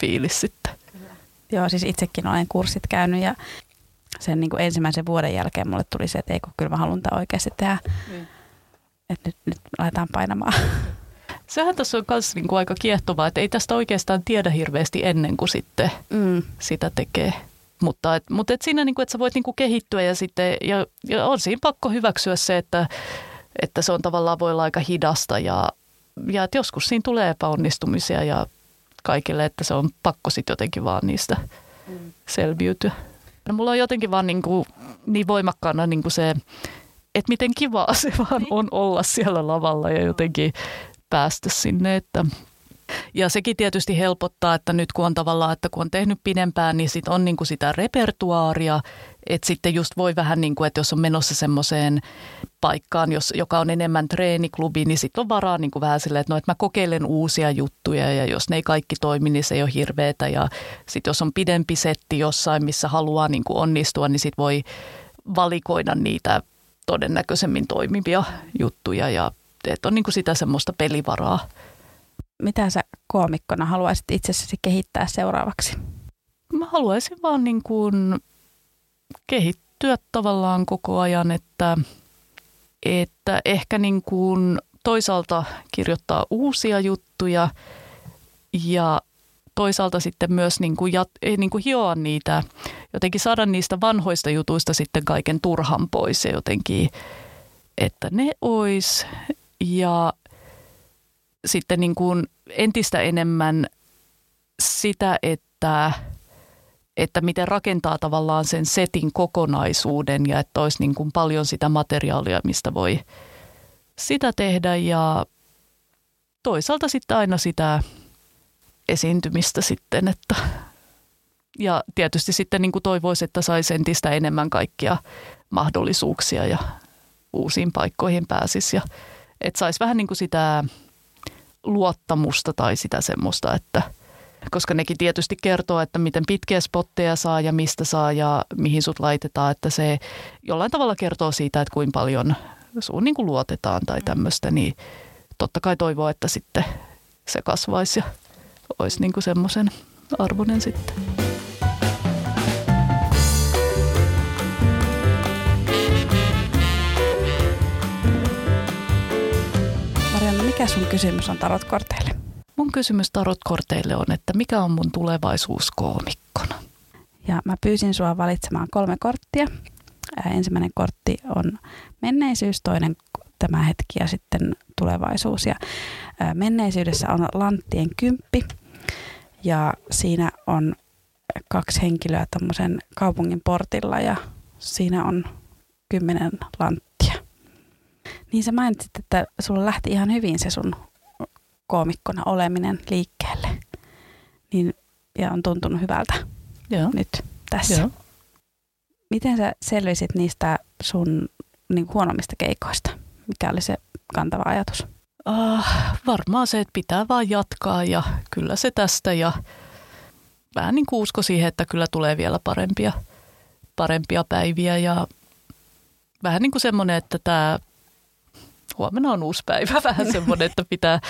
fiilis sitten. Joo, siis itsekin olen kurssit käynyt ja sen niin kuin ensimmäisen vuoden jälkeen mulle tuli se, että ei kun kyllä mä haluan tämä oikeasti tehdä. Mm. Että nyt, nyt aletaan painamaan. Sehän tässä on myös niin kuin aika kiehtovaa, että ei tästä oikeastaan tiedä hirveästi ennen kuin sitten mm. sitä tekee. Mutta, et, mutta et siinä, niin kuin, että sä voit niin kuin kehittyä ja, sitten, ja, ja on siinä pakko hyväksyä se, että, että se on tavallaan voi olla aika hidasta ja, ja että joskus siinä tulee epäonnistumisia ja kaikille, että se on pakko sitten jotenkin vaan niistä mm. selviytyä. No, mulla on jotenkin vaan niin, kuin, niin voimakkaana niin kuin se, että miten kivaa se vaan on olla siellä lavalla ja jotenkin päästä sinne, että ja sekin tietysti helpottaa, että nyt kun on tavallaan, että kun on tehnyt pidempään, niin sit on niin kuin sitä repertuaaria, että sitten just voi vähän niin kuin, että jos on menossa semmoiseen paikkaan, jos, joka on enemmän treeniklubi, niin sitten on varaa niin kuin vähän silleen, että no, että mä kokeilen uusia juttuja ja jos ne ei kaikki toimi, niin se ei ole hirveetä. Ja sitten jos on pidempi setti jossain, missä haluaa niin kuin onnistua, niin sitten voi valikoida niitä todennäköisemmin toimivia juttuja ja että on niin kuin sitä semmoista pelivaraa. Mitä sä koomikkona haluaisit itsessäsi kehittää seuraavaksi? Mä haluaisin vaan niin kuin kehittyä tavallaan koko ajan, että, että ehkä niin kuin toisaalta kirjoittaa uusia juttuja ja toisaalta sitten myös niin kuin, jat, niin kuin hioa niitä, jotenkin saada niistä vanhoista jutuista sitten kaiken turhan pois ja jotenkin, että ne ois ja sitten niin kuin entistä enemmän sitä, että, että miten rakentaa tavallaan sen setin kokonaisuuden ja että olisi niin kuin paljon sitä materiaalia, mistä voi sitä tehdä. Ja toisaalta sitten aina sitä esiintymistä sitten, että ja tietysti sitten niin kuin toivoisi, että saisi entistä enemmän kaikkia mahdollisuuksia ja uusiin paikkoihin pääsisi. Ja että saisi vähän niin kuin sitä luottamusta tai sitä semmoista, että koska nekin tietysti kertoo, että miten pitkiä spotteja saa ja mistä saa ja mihin sut laitetaan, että se jollain tavalla kertoo siitä, että kuinka paljon sun niin kuin luotetaan tai tämmöistä, niin totta kai toivoo, että sitten se kasvaisi ja olisi niin kuin semmoisen arvoinen sitten. Mikä sun kysymys on tarotkorteille? Mun kysymys tarotkorteille on, että mikä on mun tulevaisuus koomikkona? Ja mä pyysin sua valitsemaan kolme korttia. Ensimmäinen kortti on menneisyys, toinen tämä hetki ja sitten tulevaisuus. Ja menneisyydessä on lanttien kymppi ja siinä on kaksi henkilöä tämmöisen kaupungin portilla ja siinä on kymmenen lanttia niin sä mainitsit, että sulla lähti ihan hyvin se sun koomikkona oleminen liikkeelle. Niin, ja on tuntunut hyvältä Joo. nyt tässä. Joo. Miten sä selvisit niistä sun niin huonommista keikoista? Mikä oli se kantava ajatus? Uh, varmaan se, että pitää vaan jatkaa ja kyllä se tästä ja vähän niin kuin usko siihen, että kyllä tulee vielä parempia, parempia päiviä ja vähän niin kuin semmoinen, että tämä huomenna on uusi päivä, vähän semmoinen, että pitää,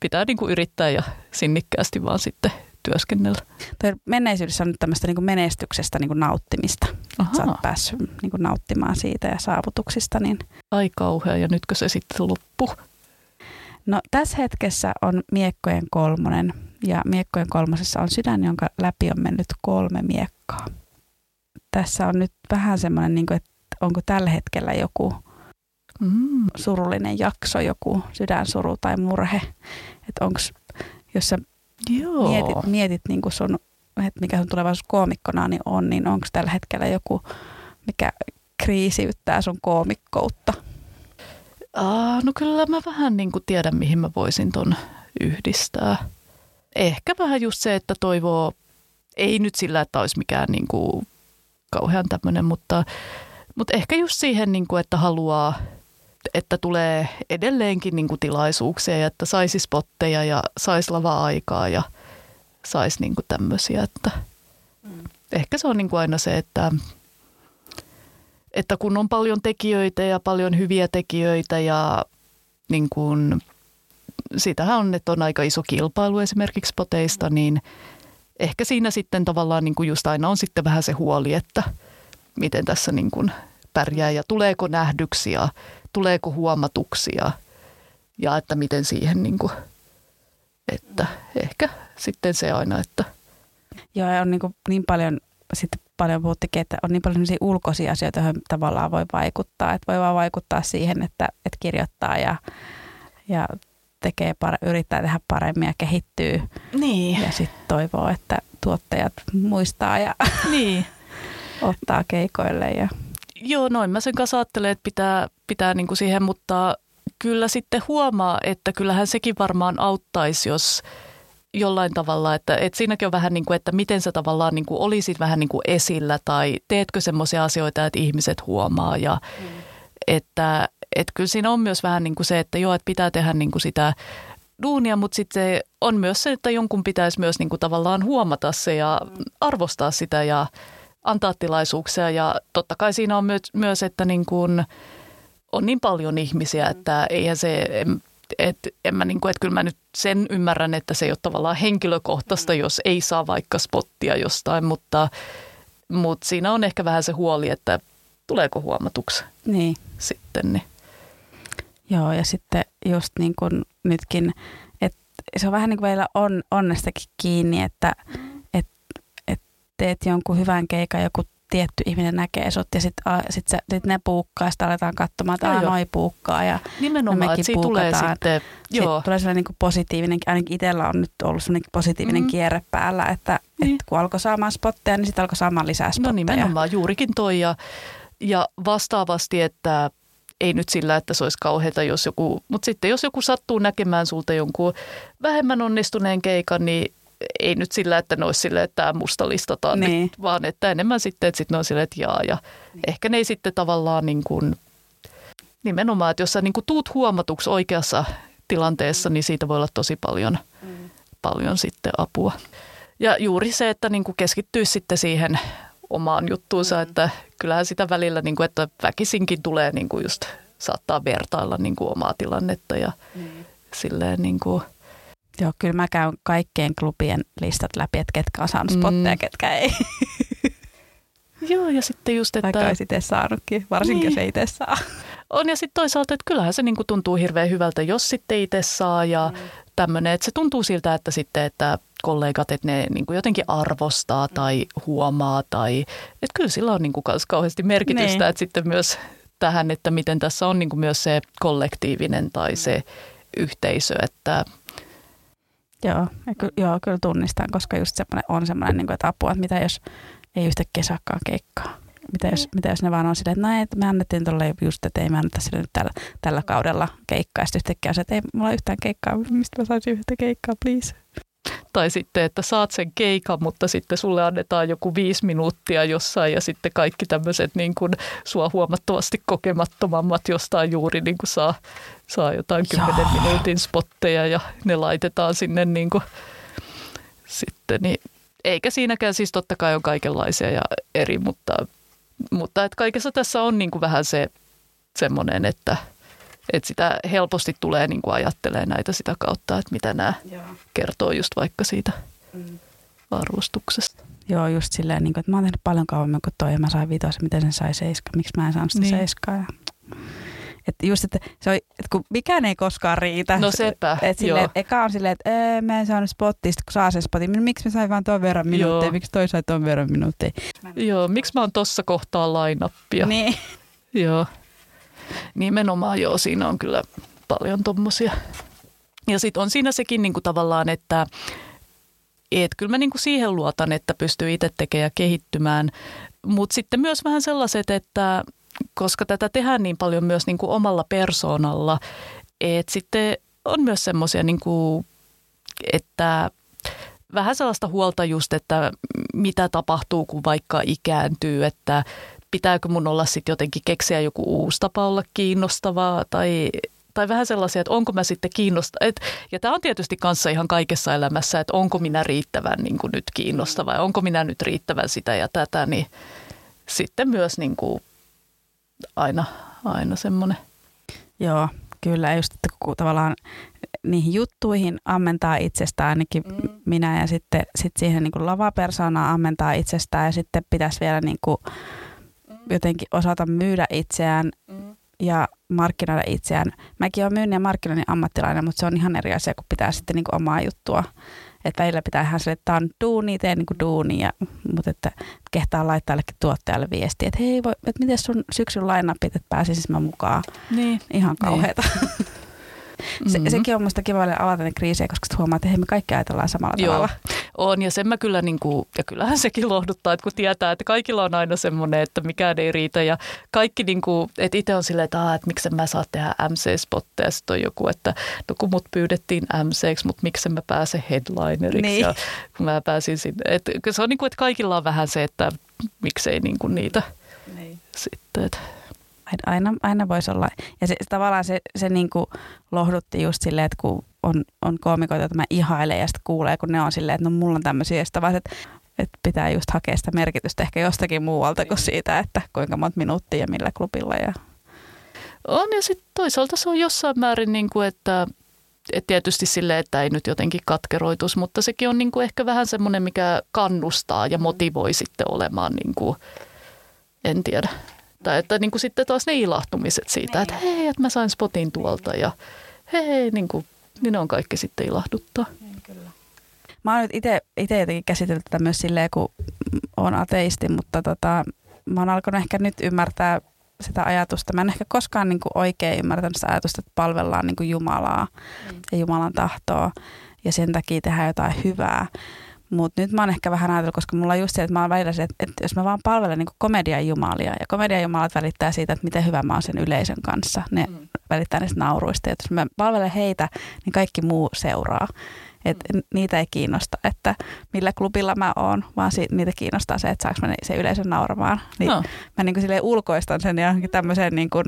pitää niin kuin yrittää ja sinnikkäästi vaan sitten työskennellä. Toi menneisyydessä on nyt tämmöistä niin kuin menestyksestä niin kuin nauttimista. Sä oot päässyt niin kuin nauttimaan siitä ja saavutuksista. Niin... Ai kauhea, ja nytkö se sitten loppu? No tässä hetkessä on miekkojen kolmonen, ja miekkojen kolmosessa on sydän, jonka läpi on mennyt kolme miekkaa. Tässä on nyt vähän semmoinen, niin kuin, että onko tällä hetkellä joku mm. surullinen jakso, joku sydänsuru tai murhe. Että onko, jos sä Joo. mietit, mietit niin kuin sun, että mikä sun tulevaisuus koomikkona niin on, niin onko tällä hetkellä joku, mikä kriisiyttää sun koomikkoutta? Aa, no kyllä mä vähän niin kuin tiedän, mihin mä voisin ton yhdistää. Ehkä vähän just se, että toivoo, ei nyt sillä, että olisi mikään niin kuin kauhean tämmöinen, mutta, mutta ehkä just siihen, niin kuin, että haluaa, että tulee edelleenkin niin kuin tilaisuuksia ja että saisi spotteja ja saisi lava-aikaa ja saisi niin kuin tämmöisiä. Että mm. Ehkä se on niin kuin aina se, että, että kun on paljon tekijöitä ja paljon hyviä tekijöitä ja niin kuin, sitähän on, että on aika iso kilpailu esimerkiksi spoteista, niin ehkä siinä sitten tavallaan niin kuin just aina on sitten vähän se huoli, että miten tässä niin kuin pärjää ja tuleeko nähdyksiä, tuleeko huomatuksia ja että miten siihen niin kuin, että ehkä sitten se aina, että. Joo, ja on niin, kuin niin paljon, sitten paljon puhuttikin, että on niin paljon ulkoisia asioita, joihin tavallaan voi vaikuttaa. Että voi vaan vaikuttaa siihen, että, että kirjoittaa ja, ja tekee, yrittää tehdä paremmin ja kehittyy. Niin. Ja sitten toivoo, että tuottajat muistaa ja niin. ottaa keikoille. Ja... Joo, noin mä sen kanssa ajattelen, että pitää, pitää niinku siihen, mutta kyllä sitten huomaa, että kyllähän sekin varmaan auttaisi, jos jollain tavalla, että, että siinäkin on vähän niin kuin, että miten sä tavallaan niin kuin olisit vähän niin kuin esillä tai teetkö semmoisia asioita, että ihmiset huomaa ja mm. että, että kyllä siinä on myös vähän niin kuin se, että joo, että pitää tehdä niin kuin sitä duunia, mutta sitten on myös se, että jonkun pitäisi myös niin kuin tavallaan huomata se ja mm. arvostaa sitä ja antaa tilaisuuksia ja totta kai siinä on myös, myös että niin kuin on niin paljon ihmisiä, mm. että eihän se, että en mä niin kuin, että kyllä mä nyt sen ymmärrän, että se ei ole tavallaan henkilökohtaista, jos ei saa vaikka spottia jostain, mutta, mutta siinä on ehkä vähän se huoli, että tuleeko huomatuksi niin. sitten. Niin. Joo, ja sitten just niin kuin nytkin, että se on vähän niin kuin meillä on onnestakin kiinni, että et, et teet jonkun hyvän keikan, joku tietty ihminen näkee sut ja sitten sit, sit ne puukkaa ja sitten aletaan katsomaan, että joo, noi puukkaa ja Nimenomaan, että siitä tulee sitten, joo. Sitten tulee sellainen niin positiivinen, ainakin itsellä on nyt ollut sellainen positiivinen mm. kierre päällä, että, niin. että kun alkoi saamaan spotteja, niin sitten alkoi saamaan lisää no spotteja. No nimenomaan, juurikin toi ja, ja vastaavasti, että ei nyt sillä, että se olisi kauheata, jos joku, mutta sitten jos joku sattuu näkemään sulta jonkun vähemmän onnistuneen keikan, niin ei nyt sillä, että ne olisi silleen, että tämä musta listataan niin. nyt, vaan että enemmän sitten, että sitten ne on silleen, että jaa. Ja niin. ehkä ne ei sitten tavallaan niin kuin, nimenomaan, että jos sä niin kuin tuut huomatuksi oikeassa tilanteessa, niin siitä voi olla tosi paljon, mm. paljon sitten apua. Ja juuri se, että niin kuin keskittyy sitten siihen omaan juttuunsa, mm. että kyllähän sitä välillä, niin kuin, että väkisinkin tulee niin kuin just saattaa vertailla niin kuin omaa tilannetta ja mm. silleen niin kuin – Joo, kyllä mä käyn kaikkien klubien listat läpi, että ketkä on saanut spotteja, mm. ketkä ei. Joo, ja sitten just, että... Vaikka olisi itse saanutkin, varsinkin niin. ei itse saa. On, ja sitten toisaalta, että kyllähän se niinku tuntuu hirveän hyvältä, jos sitten itse saa, ja mm. tämmöinen, että se tuntuu siltä, että sitten, että kollegat, että ne niinku jotenkin arvostaa mm. tai huomaa, tai että kyllä sillä on niinku kauheasti merkitystä, niin. että sitten myös tähän, että miten tässä on niinku myös se kollektiivinen tai se yhteisö, että Joo, ja ky- joo, kyllä tunnistan, koska just semmoinen on semmoinen, niin kuin, että apua, että mitä jos ei yhtäkkiä saakaan keikkaa. Mitä jos, mm. mitä jos ne vaan on silleen, että näin, että me annettiin tuolle just, että ei me anneta sille nyt tällä, tällä kaudella keikkaa. Sitten yhtäkkiä se, että ei mulla yhtään keikkaa, mistä mä saisin yhtä keikkaa, please. Tai sitten, että saat sen keikan, mutta sitten sulle annetaan joku viisi minuuttia jossain ja sitten kaikki tämmöiset niin kuin sua huomattavasti kokemattomammat jostain juuri niin kuin saa, saa jotain kymmenen minuutin spotteja ja ne laitetaan sinne niin kuin sitten. Niin, eikä siinäkään siis totta kai on kaikenlaisia ja eri, mutta, mutta että kaikessa tässä on niin kuin vähän se semmoinen, että – että sitä helposti tulee niin kuin ajattelee näitä sitä kautta, että mitä nämä Joo. kertoo just vaikka siitä mm. arvostuksesta. Joo, just silleen, niin kuin, että mä oon tehnyt paljon kauemmin kuin toi ja mä sain vitosen, miten sen sai seiska, miksi mä en saanut sitä niin. seiskaa. Ja... Että just, että, se on, että kun mikään ei koskaan riitä. No sepä, että silleen, että eka on silleen, että ee, mä en saanut spottista, kun saa sen spotin. Miksi mä sain vaan ton verran minuutteja, joo. miksi toi sai ton verran minuutteja. Joo, miksi mä oon tossa kohtaa lainappia. Niin. Joo. Nimenomaan joo, siinä on kyllä paljon tuommoisia. Ja sitten on siinä sekin niin kuin tavallaan, että et kyllä mä niin kuin siihen luotan, että pystyy itse tekemään ja kehittymään. Mutta sitten myös vähän sellaiset, että koska tätä tehdään niin paljon myös niin kuin omalla persoonalla, että sitten on myös semmoisia, niin että vähän sellaista huolta just, että mitä tapahtuu, kun vaikka ikääntyy, että pitääkö mun olla sitten jotenkin keksiä joku uusi tapa olla kiinnostavaa tai, tai vähän sellaisia, että onko mä sitten kiinnostava. Et, ja tämä on tietysti kanssa ihan kaikessa elämässä, että onko minä riittävän niin kuin nyt kiinnostava ja onko minä nyt riittävän sitä ja tätä, niin sitten myös niin kuin aina, aina semmoinen. Joo, kyllä just, että kun tavallaan niihin juttuihin ammentaa itsestään ainakin mm. minä ja sitten sit siihen niin kuin lavapersoonaan ammentaa itsestään ja sitten pitäisi vielä niin kuin jotenkin osata myydä itseään mm. ja markkinoida itseään. Mäkin olen myynnin ja markkinoinnin ammattilainen, mutta se on ihan eri asia, kun pitää sitten niin kuin omaa juttua. Että välillä pitää ihan sille, että tämä on duuni, teen niin kuin duuni, ja, mutta että kehtaa laittaa jollekin tuottajalle viestiä, että hei, voi, että miten sun syksyn lainapit, että pääsisin mä mukaan. Niin. Ihan kauheata. Niin. Se, mm-hmm. Sekin on minusta kiva avata ne kriisejä, koska huomaa, että hei, me kaikki ajatellaan samalla Joo, tavalla. on ja sen mä kyllä, niin kuin, ja kyllähän sekin lohduttaa, että kun tietää, että kaikilla on aina semmoinen, että mikään ei riitä ja kaikki, niin kuin, että itse on silleen, että, että miksi mä saa tehdä MC-spotteja, sitten on joku, että no kun mut pyydettiin MC, mutta miksi mä pääse headlineriksi niin. ja kun mä pääsin sinne. Että se on niin kuin, että kaikilla on vähän se, että miksei niin kuin niitä niin. sitten, että Aina, aina voisi olla. Ja se, tavallaan se, se niin kuin lohdutti just silleen, että kun on, on koomikoita, että mä ihailen ja sitten kuulee, kun ne on silleen, että no mulla on tämmöisiä. Sitten vaan, että, että pitää just hakea sitä merkitystä ehkä jostakin muualta kuin siitä, että kuinka monta minuuttia ja millä klubilla. Ja... On ja sitten toisaalta se on jossain määrin niin kuin, että et tietysti sille, että ei nyt jotenkin katkeroitus, mutta sekin on niin kuin ehkä vähän semmoinen, mikä kannustaa ja motivoi sitten olemaan, niin kuin, en tiedä, tai että niin kuin sitten taas ne ilahtumiset siitä, niin. että hei, että mä sain spotin tuolta ja hei, niin, kuin, niin ne on kaikki sitten ilahduttaa. Niin, kyllä. Mä oon nyt itse jotenkin käsitellyt tätä myös silleen, kun on ateisti, mutta tota, mä oon alkanut ehkä nyt ymmärtää sitä ajatusta. Mä en ehkä koskaan niin kuin oikein ymmärtänyt sitä ajatusta, että palvellaan niin kuin Jumalaa mm. ja Jumalan tahtoa ja sen takia tehdään jotain hyvää. Mutta nyt mä oon ehkä vähän ajatellut, koska mulla on just se, että mä oon välillä se, että, että jos mä vaan palvelen niin komedian jumalia, ja komedian jumalat välittää siitä, että miten hyvä mä oon sen yleisön kanssa. Ne mm. välittää niistä nauruista. Ja jos mä palvelen heitä, niin kaikki muu seuraa. Et mm. niitä ei kiinnosta, että millä klubilla mä oon, vaan si- niitä kiinnostaa se, että saanko mä se yleisön nauramaan. Niin no. Mä niin kuin ulkoistan sen johonkin tämmöiseen niin kuin,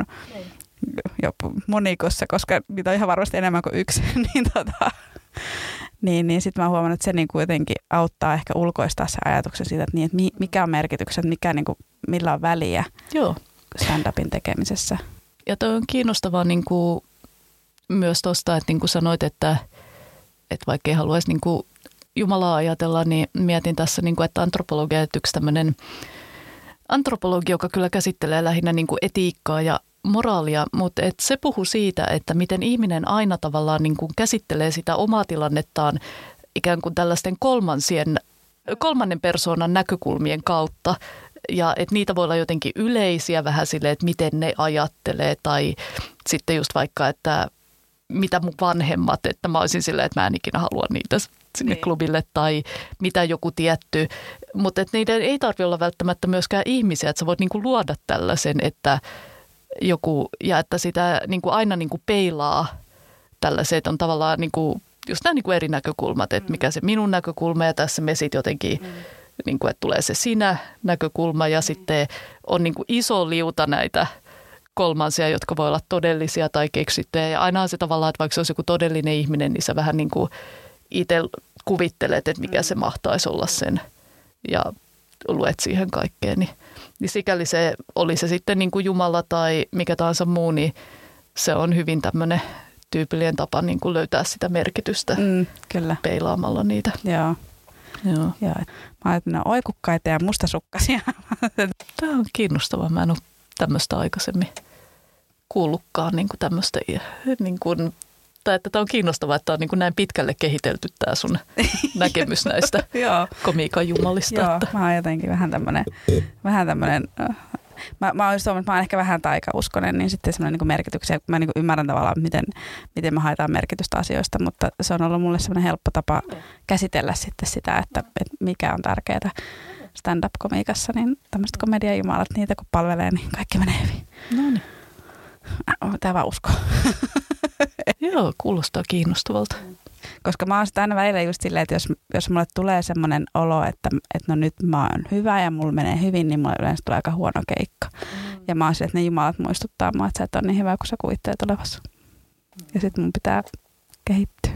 jo monikossa, koska niitä on ihan varmasti enemmän kuin yksi. niin tota, niin, niin sitten mä huomannut, että se niin kuin jotenkin auttaa ehkä ulkoistaa se ajatuksen siitä, että, niin, että mikä on merkityksen, mikä niin kuin, millä on väliä Joo. stand-upin tekemisessä. Ja toi on kiinnostavaa niin kuin, myös tuosta, että niin kuin sanoit, että, että vaikka ei haluaisi niin kuin Jumalaa ajatella, niin mietin tässä, niin kuin, että antropologia, että yksi tämmöinen antropologi, joka kyllä käsittelee lähinnä niin kuin etiikkaa ja moraalia, mutta et se puhuu siitä, että miten ihminen aina tavallaan niin kuin käsittelee sitä omaa tilannettaan ikään kuin tällaisten kolmansien, kolmannen persoonan näkökulmien kautta. Ja että niitä voi olla jotenkin yleisiä vähän silleen, että miten ne ajattelee tai sitten just vaikka, että mitä mun vanhemmat, että mä olisin silleen, että mä en ikinä halua niitä sinne niin. klubille tai mitä joku tietty. Mutta niiden ei tarvitse olla välttämättä myöskään ihmisiä, että sä voit niinku luoda tällaisen, että – joku, ja että sitä niin kuin aina niin kuin peilaa tällaiset on tavallaan niin kuin just nämä niin kuin eri näkökulmat, että mikä se minun näkökulma ja tässä me sitten jotenkin, mm. niin kuin, että tulee se sinä näkökulma ja mm. sitten on niin kuin iso liuta näitä kolmansia, jotka voi olla todellisia tai keksittyjä. Ja aina on se tavallaan, että vaikka se olisi joku todellinen ihminen, niin sä vähän niin kuin itse kuvittelet, että mikä se mahtaisi olla sen ja luet siihen kaikkeen. Niin, niin sikäli se, oli se sitten niin kuin Jumala tai mikä tahansa muu, niin se on hyvin tämmöinen tyypillinen tapa niin kuin löytää sitä merkitystä mm, kyllä. peilaamalla niitä. Joo. Joo. Joo. Mä ajattelin, että oikukkaita ja mustasukkaisia. Tämä on kiinnostavaa. Mä en ole tämmöistä aikaisemmin kuullutkaan niin kuin tämmöistä niin kuin tai että tämä on kiinnostavaa, että tämä on niin kuin näin pitkälle kehitelty tämä sun näkemys näistä komiikan jumalista. Joo, että. mä oon jotenkin vähän tämmöinen, vähän tämmöinen äh, mä, mä, olisin, että mä oon ehkä vähän taikauskonen, niin sitten semmoinen niin merkityksiä, mä niin ymmärrän tavallaan, miten, miten me haetaan merkitystä asioista, mutta se on ollut mulle semmoinen helppo tapa käsitellä sitten sitä, että, että mikä on tärkeää stand-up-komiikassa, niin tämmöiset komediajumalat, niitä kun palvelee, niin kaikki menee hyvin. No niin. Tämä vaan usko. Joo, kuulostaa kiinnostavalta. Koska mä oon sitä aina välillä just silleen, että jos, jos mulle tulee semmoinen olo, että, että no nyt mä oon hyvä ja mulla menee hyvin, niin mulle yleensä tulee aika huono keikka. Mm. Ja mä oon silleen, että ne jumalat muistuttaa mua, että sä et ole niin hyvä kuin sä kuvittelet olevassa. Ja sitten mun pitää kehittyä.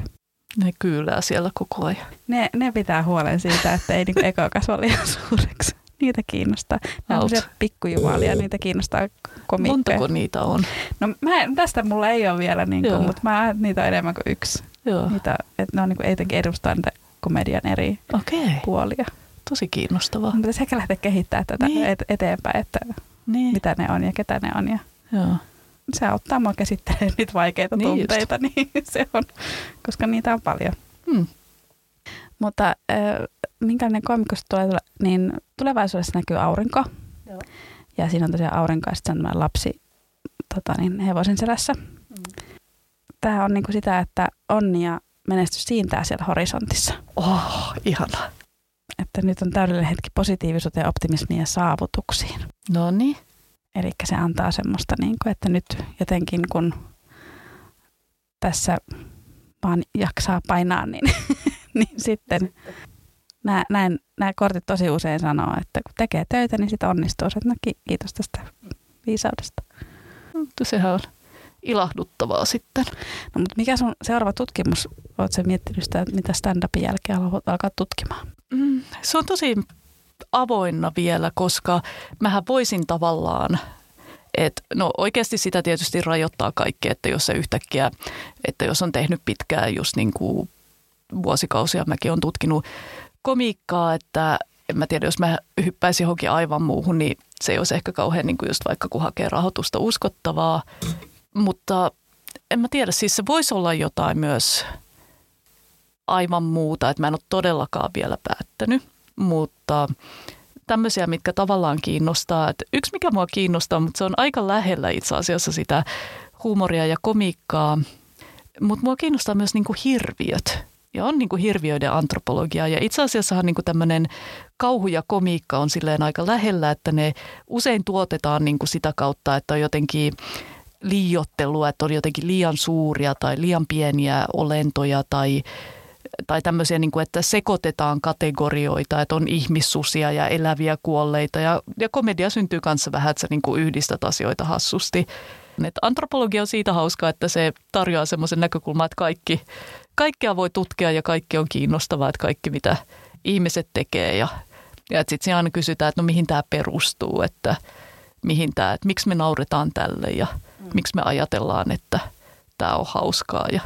Ne kyylää siellä koko ajan. Ne, ne pitää huolen siitä, että ei niinku eka kasva liian suureksi. Niitä kiinnostaa. Nämä on pikkujumalia, niitä kiinnostaa komiikkeja. Montako niitä on? No mä, tästä mulla ei ole vielä, niin kuin, mutta mä niitä on enemmän kuin yksi. Joo. Niitä, että ne on niin kuin, jotenkin edustaa niitä komedian eri Okei. puolia. Tosi kiinnostavaa. Mutta pitäisi ehkä lähteä kehittämään tätä niin. et, eteenpäin, että niin. mitä ne on ja ketä ne on. Ja Joo. Se auttaa mua käsittelemään niitä vaikeita niin tunteita, just. niin se on, koska niitä on paljon. Hmm. Mutta äh, minkälainen komikko tulee, niin tulevaisuudessa näkyy aurinko. Joo. Ja siinä on tosiaan aurinko ja sitten lapsi tota niin, hevosen selässä. Mm. Tämä on niinku sitä, että onni ja menestys siintää siellä horisontissa. Oh, ihana. Että nyt on täydellinen hetki positiivisuuteen, optimismiin ja saavutuksiin. No niin. Eli se antaa semmoista, niin kuin, että nyt jotenkin kun tässä vaan jaksaa painaa, niin, niin sitten nämä, näin, nämä kortit tosi usein sanoo, että kun tekee töitä, niin sitten onnistuu. Että no, kiitos tästä viisaudesta. Mutta sehän on ilahduttavaa sitten. No, mutta mikä sun seuraava tutkimus? Oletko miettinyt sitä, mitä stand-upin jälkeen haluat alkaa tutkimaan? Mm, se on tosi avoinna vielä, koska mähän voisin tavallaan et, no oikeasti sitä tietysti rajoittaa kaikki, että jos se yhtäkkiä, että jos on tehnyt pitkään just niin kuin vuosikausia, mäkin on tutkinut komiikkaa, että en mä tiedä, jos mä hyppäisin johonkin aivan muuhun, niin se ei olisi ehkä kauhean niin kuin just vaikka kun hakee rahoitusta uskottavaa. Mutta en mä tiedä, siis se voisi olla jotain myös aivan muuta, että mä en ole todellakaan vielä päättänyt, mutta tämmöisiä, mitkä tavallaan kiinnostaa. Että yksi, mikä mua kiinnostaa, mutta se on aika lähellä itse asiassa sitä huumoria ja komiikkaa, mutta mua kiinnostaa myös niin kuin hirviöt ja on niin kuin hirviöiden antropologia. Ja itse asiassahan niin kuin tämmöinen kauhu ja komiikka on silleen aika lähellä, että ne usein tuotetaan niin kuin sitä kautta, että on jotenkin liiottelua, että on jotenkin liian suuria tai liian pieniä olentoja tai tai tämmöisiä, niin kuin, että sekoitetaan kategorioita, että on ihmissusia ja eläviä kuolleita. Ja, ja komedia syntyy kanssa vähän, että sä niin kuin yhdistät asioita hassusti. Et antropologia on siitä hauskaa, että se tarjoaa semmoisen näkökulman, että kaikki, kaikkea voi tutkia ja kaikki on kiinnostavaa, että kaikki mitä ihmiset tekee ja, ja sitten siinä aina kysytään, että no mihin tämä perustuu, että mihin tämä, että miksi me nauretaan tälle ja mm. miksi me ajatellaan, että tämä on hauskaa ja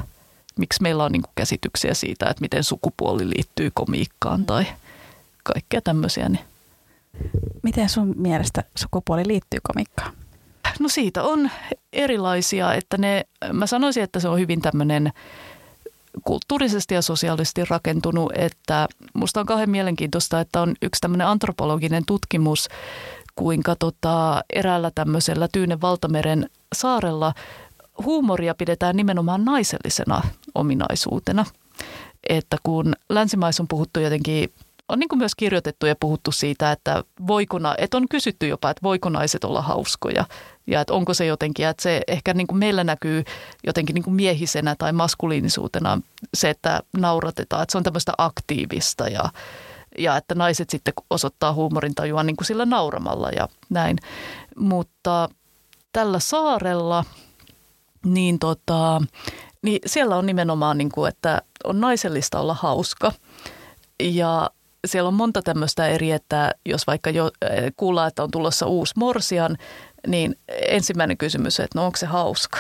miksi meillä on niin käsityksiä siitä, että miten sukupuoli liittyy komiikkaan mm. tai kaikkea tämmöisiä. Niin. Miten sun mielestä sukupuoli liittyy komiikkaan? No siitä on erilaisia, että ne, mä sanoisin, että se on hyvin tämmöinen kulttuurisesti ja sosiaalisesti rakentunut, että musta on kauhean mielenkiintoista, että on yksi tämmöinen antropologinen tutkimus, kuinka tota, eräällä tämmöisellä Tyynen valtameren saarella huumoria pidetään nimenomaan naisellisena ominaisuutena. Että kun länsimaissa on puhuttu jotenkin on niin kuin myös kirjoitettu ja puhuttu siitä, että, voiko, että on kysytty jopa, että voiko naiset olla hauskoja ja että onko se jotenkin, että se ehkä niin kuin meillä näkyy jotenkin niin kuin miehisenä tai maskuliinisuutena se, että nauratetaan, että se on tämmöistä aktiivista ja, ja että naiset sitten osoittaa huumorintajua niin kuin sillä nauramalla ja näin. Mutta tällä saarella, niin, tota, niin siellä on nimenomaan, niin kuin, että on naisellista olla hauska. Ja siellä on monta tämmöistä eri, että jos vaikka jo eh, kuullaan, että on tulossa uusi morsian, niin ensimmäinen kysymys, että no onko se hauska?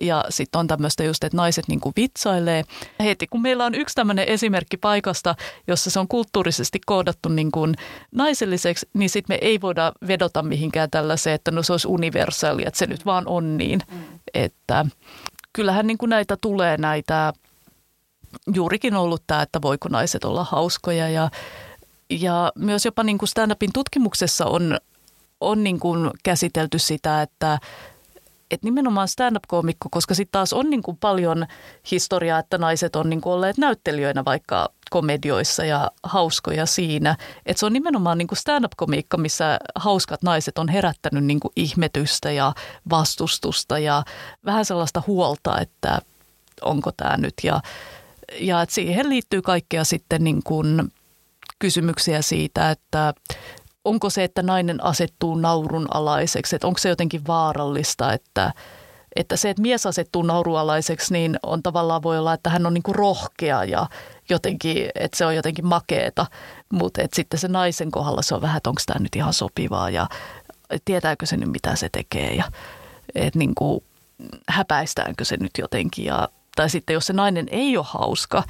Ja sitten on tämmöistä just, että naiset niin kuin vitsailee. Heti kun meillä on yksi tämmöinen esimerkki paikasta, jossa se on kulttuurisesti koodattu niin kuin naiselliseksi, niin sitten me ei voida vedota mihinkään tällaiseen, että no se olisi universaali, että se nyt vaan on niin. Mm. Että kyllähän niin kuin näitä tulee näitä, juurikin ollut tämä, että voiko naiset olla hauskoja ja, ja myös jopa niin kuin stand-upin tutkimuksessa on, on niin kuin käsitelty sitä, että että nimenomaan stand-up-koomikko, koska sitten taas on niin kuin paljon historiaa, että naiset on niin kuin olleet näyttelijöinä vaikka komedioissa ja hauskoja siinä. Että se on nimenomaan niin kuin stand-up-komiikka, missä hauskat naiset on herättänyt niin kuin ihmetystä ja vastustusta ja vähän sellaista huolta, että onko tämä nyt. Ja, ja että siihen liittyy kaikkea sitten niin kuin kysymyksiä siitä, että onko se, että nainen asettuu naurun alaiseksi, että onko se jotenkin vaarallista, että, että se, että mies asettuu naurualaiseksi, niin on tavallaan voi olla, että hän on niin kuin rohkea ja jotenkin, että se on jotenkin makeeta, mutta että sitten se naisen kohdalla se on vähän, että onko tämä nyt ihan sopivaa ja tietääkö se nyt mitä se tekee ja että niin kuin häpäistäänkö se nyt jotenkin ja, tai sitten jos se nainen ei ole hauska,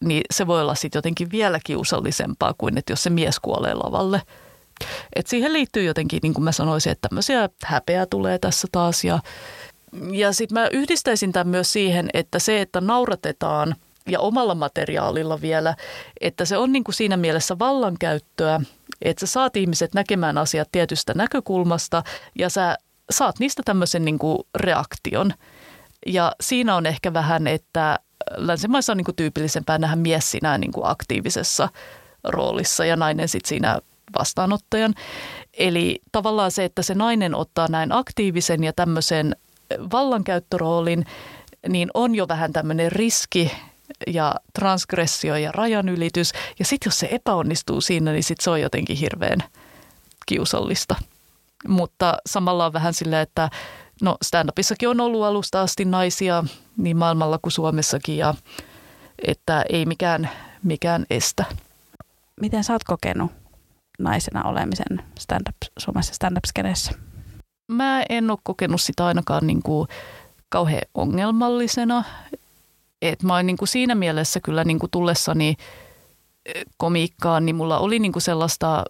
niin se voi olla sitten jotenkin vielä kiusallisempaa kuin, että jos se mies kuolee lavalle – et siihen liittyy jotenkin, niin kuin mä sanoisin, että tämmöisiä häpeä tulee tässä taas. Ja, ja sitten mä yhdistäisin tämän myös siihen, että se, että nauratetaan ja omalla materiaalilla vielä, että se on niin kuin siinä mielessä vallankäyttöä, että sä saat ihmiset näkemään asiat tietystä näkökulmasta ja sä saat niistä tämmöisen niin kuin reaktion. Ja siinä on ehkä vähän, että länsimaissa on niin kuin tyypillisempää nähdä mies siinä niin kuin aktiivisessa roolissa ja nainen sitten siinä vastaanottajan. Eli tavallaan se, että se nainen ottaa näin aktiivisen ja tämmöisen vallankäyttöroolin, niin on jo vähän tämmöinen riski ja transgressio ja rajanylitys. Ja sitten jos se epäonnistuu siinä, niin sitten se on jotenkin hirveän kiusallista. Mutta samalla on vähän silleen, että no stand-upissakin on ollut alusta asti naisia niin maailmalla kuin Suomessakin ja että ei mikään, mikään estä. Miten sä oot kokenut naisena olemisen stand-up, Suomessa stand-up-skeneessä? Mä en ole kokenut sitä ainakaan niin kuin kauhean ongelmallisena. Et mä oon niin kuin siinä mielessä kyllä niin kuin tullessani eh, komiikkaan, niin mulla oli niin kuin sellaista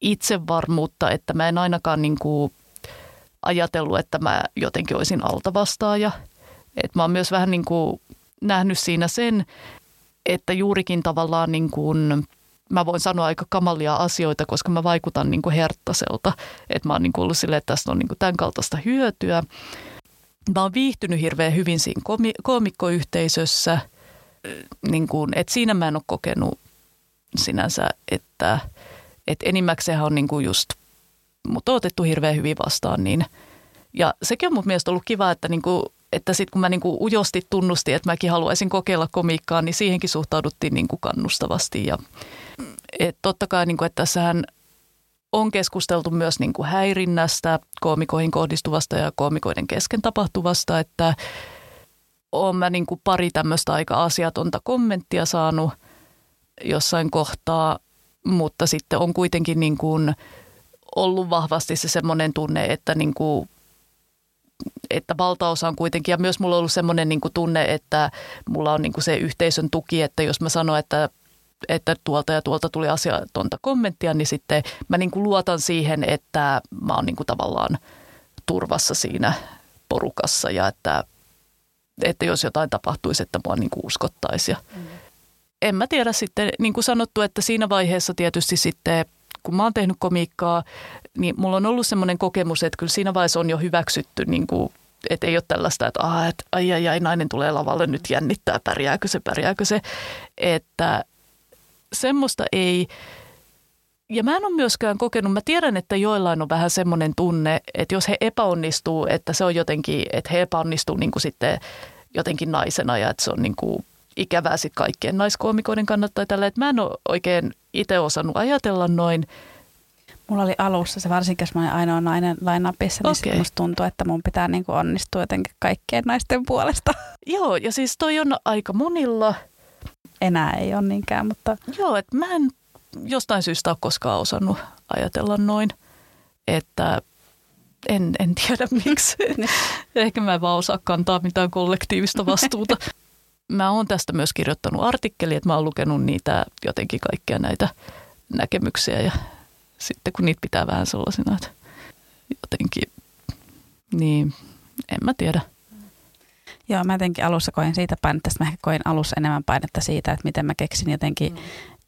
itsevarmuutta, että mä en ainakaan niin kuin ajatellut, että mä jotenkin olisin altavastaaja. Et mä oon myös vähän niin kuin nähnyt siinä sen, että juurikin tavallaan niin kuin – mä voin sanoa aika kamalia asioita, koska mä vaikutan niin kuin herttaselta. Että mä oon niin kuin ollut silleen, että tästä on niin kuin tämän kaltaista hyötyä. Mä oon viihtynyt hirveän hyvin siinä komi- koomikkoyhteisössä. Niin kuin, että siinä mä en ole kokenut sinänsä, että, että enimmäkseen on niin kuin just mut on otettu hirveän hyvin vastaan. Niin. Ja sekin on mun mielestä ollut kiva, että niin kuin että sitten kun mä niin kuin ujosti tunnustin, että mäkin haluaisin kokeilla komiikkaa, niin siihenkin suhtauduttiin niin kuin kannustavasti. Ja, et totta kai, niin kuin, että tässähän on keskusteltu myös niin kuin häirinnästä, koomikoihin kohdistuvasta ja koomikoiden kesken tapahtuvasta, että olen mä niin kuin pari tämmöistä aika asiatonta kommenttia saanut jossain kohtaa, mutta sitten on kuitenkin niin kuin ollut vahvasti se semmoinen tunne, että niin kuin että valtaosa on kuitenkin, ja myös mulla on ollut semmoinen niin tunne, että mulla on niin kuin se yhteisön tuki, että jos mä sanon, että että tuolta ja tuolta tuli asiatonta kommenttia, niin sitten mä niin kuin luotan siihen, että mä oon niin kuin tavallaan turvassa siinä porukassa ja että, että jos jotain tapahtuisi, että mua niin kuin uskottaisiin. Mm. En mä tiedä sitten, niin kuin sanottu, että siinä vaiheessa tietysti sitten, kun mä oon tehnyt komiikkaa, niin mulla on ollut semmoinen kokemus, että kyllä siinä vaiheessa on jo hyväksytty niin kuin että ei ole tällaista, että, ah, että ai, ai, ai, nainen tulee lavalle nyt jännittää, pärjääkö se, pärjääkö se. Että semmoista ei, ja mä en ole myöskään kokenut, mä tiedän, että joillain on vähän semmoinen tunne, että jos he epäonnistuu, että se on jotenkin, että he epäonnistuu niin kuin sitten jotenkin naisena ja että se on niin kuin ikävää sitten kaikkien naiskoomikoiden kannalta tällä, että mä en ole oikein itse osannut ajatella noin. Mulla oli alussa se, varsinkin jos mä olin ainoa nainen lainapissa, niin okay. musta tuntui, että mun pitää niin kuin onnistua jotenkin kaikkien naisten puolesta. Joo, ja siis toi on aika monilla. Enää ei ole niinkään, mutta... Joo, että mä en jostain syystä ole koskaan osannut ajatella noin, että en, en tiedä miksi. Ehkä mä en vaan osaa kantaa mitään kollektiivista vastuuta. Mä oon tästä myös kirjoittanut artikkeli, että mä oon lukenut niitä jotenkin kaikkia näitä näkemyksiä ja sitten kun niitä pitää vähän sellaisina, että jotenkin, niin en mä tiedä. Joo, mä jotenkin alussa koin siitä painetta, mä ehkä koin alussa enemmän painetta siitä, että miten mä keksin jotenkin mm.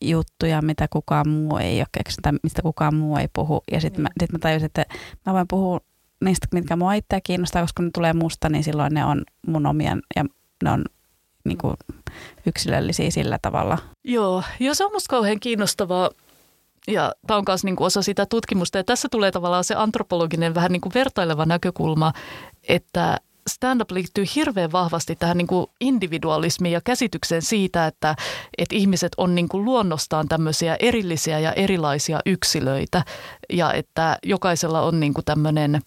juttuja, mitä kukaan muu ei ole keksinyt tai mistä kukaan muu ei puhu. Ja sitten mm. mä, sit mä tajusin, että mä voin puhua niistä, mitkä mua itseä kiinnostaa, koska ne tulee musta, niin silloin ne on mun omien ja ne on niin kuin yksilöllisiä sillä tavalla. Joo, ja se on musta kauhean kiinnostavaa. Ja tämä on myös niin osa sitä tutkimusta. Ja tässä tulee tavallaan se antropologinen vähän niin kuin vertaileva näkökulma, että stand-up liittyy hirveän vahvasti tähän niin kuin individualismiin ja käsitykseen siitä, että, että ihmiset on niin kuin luonnostaan tämmöisiä erillisiä ja erilaisia yksilöitä ja että jokaisella on niin kuin tämmöinen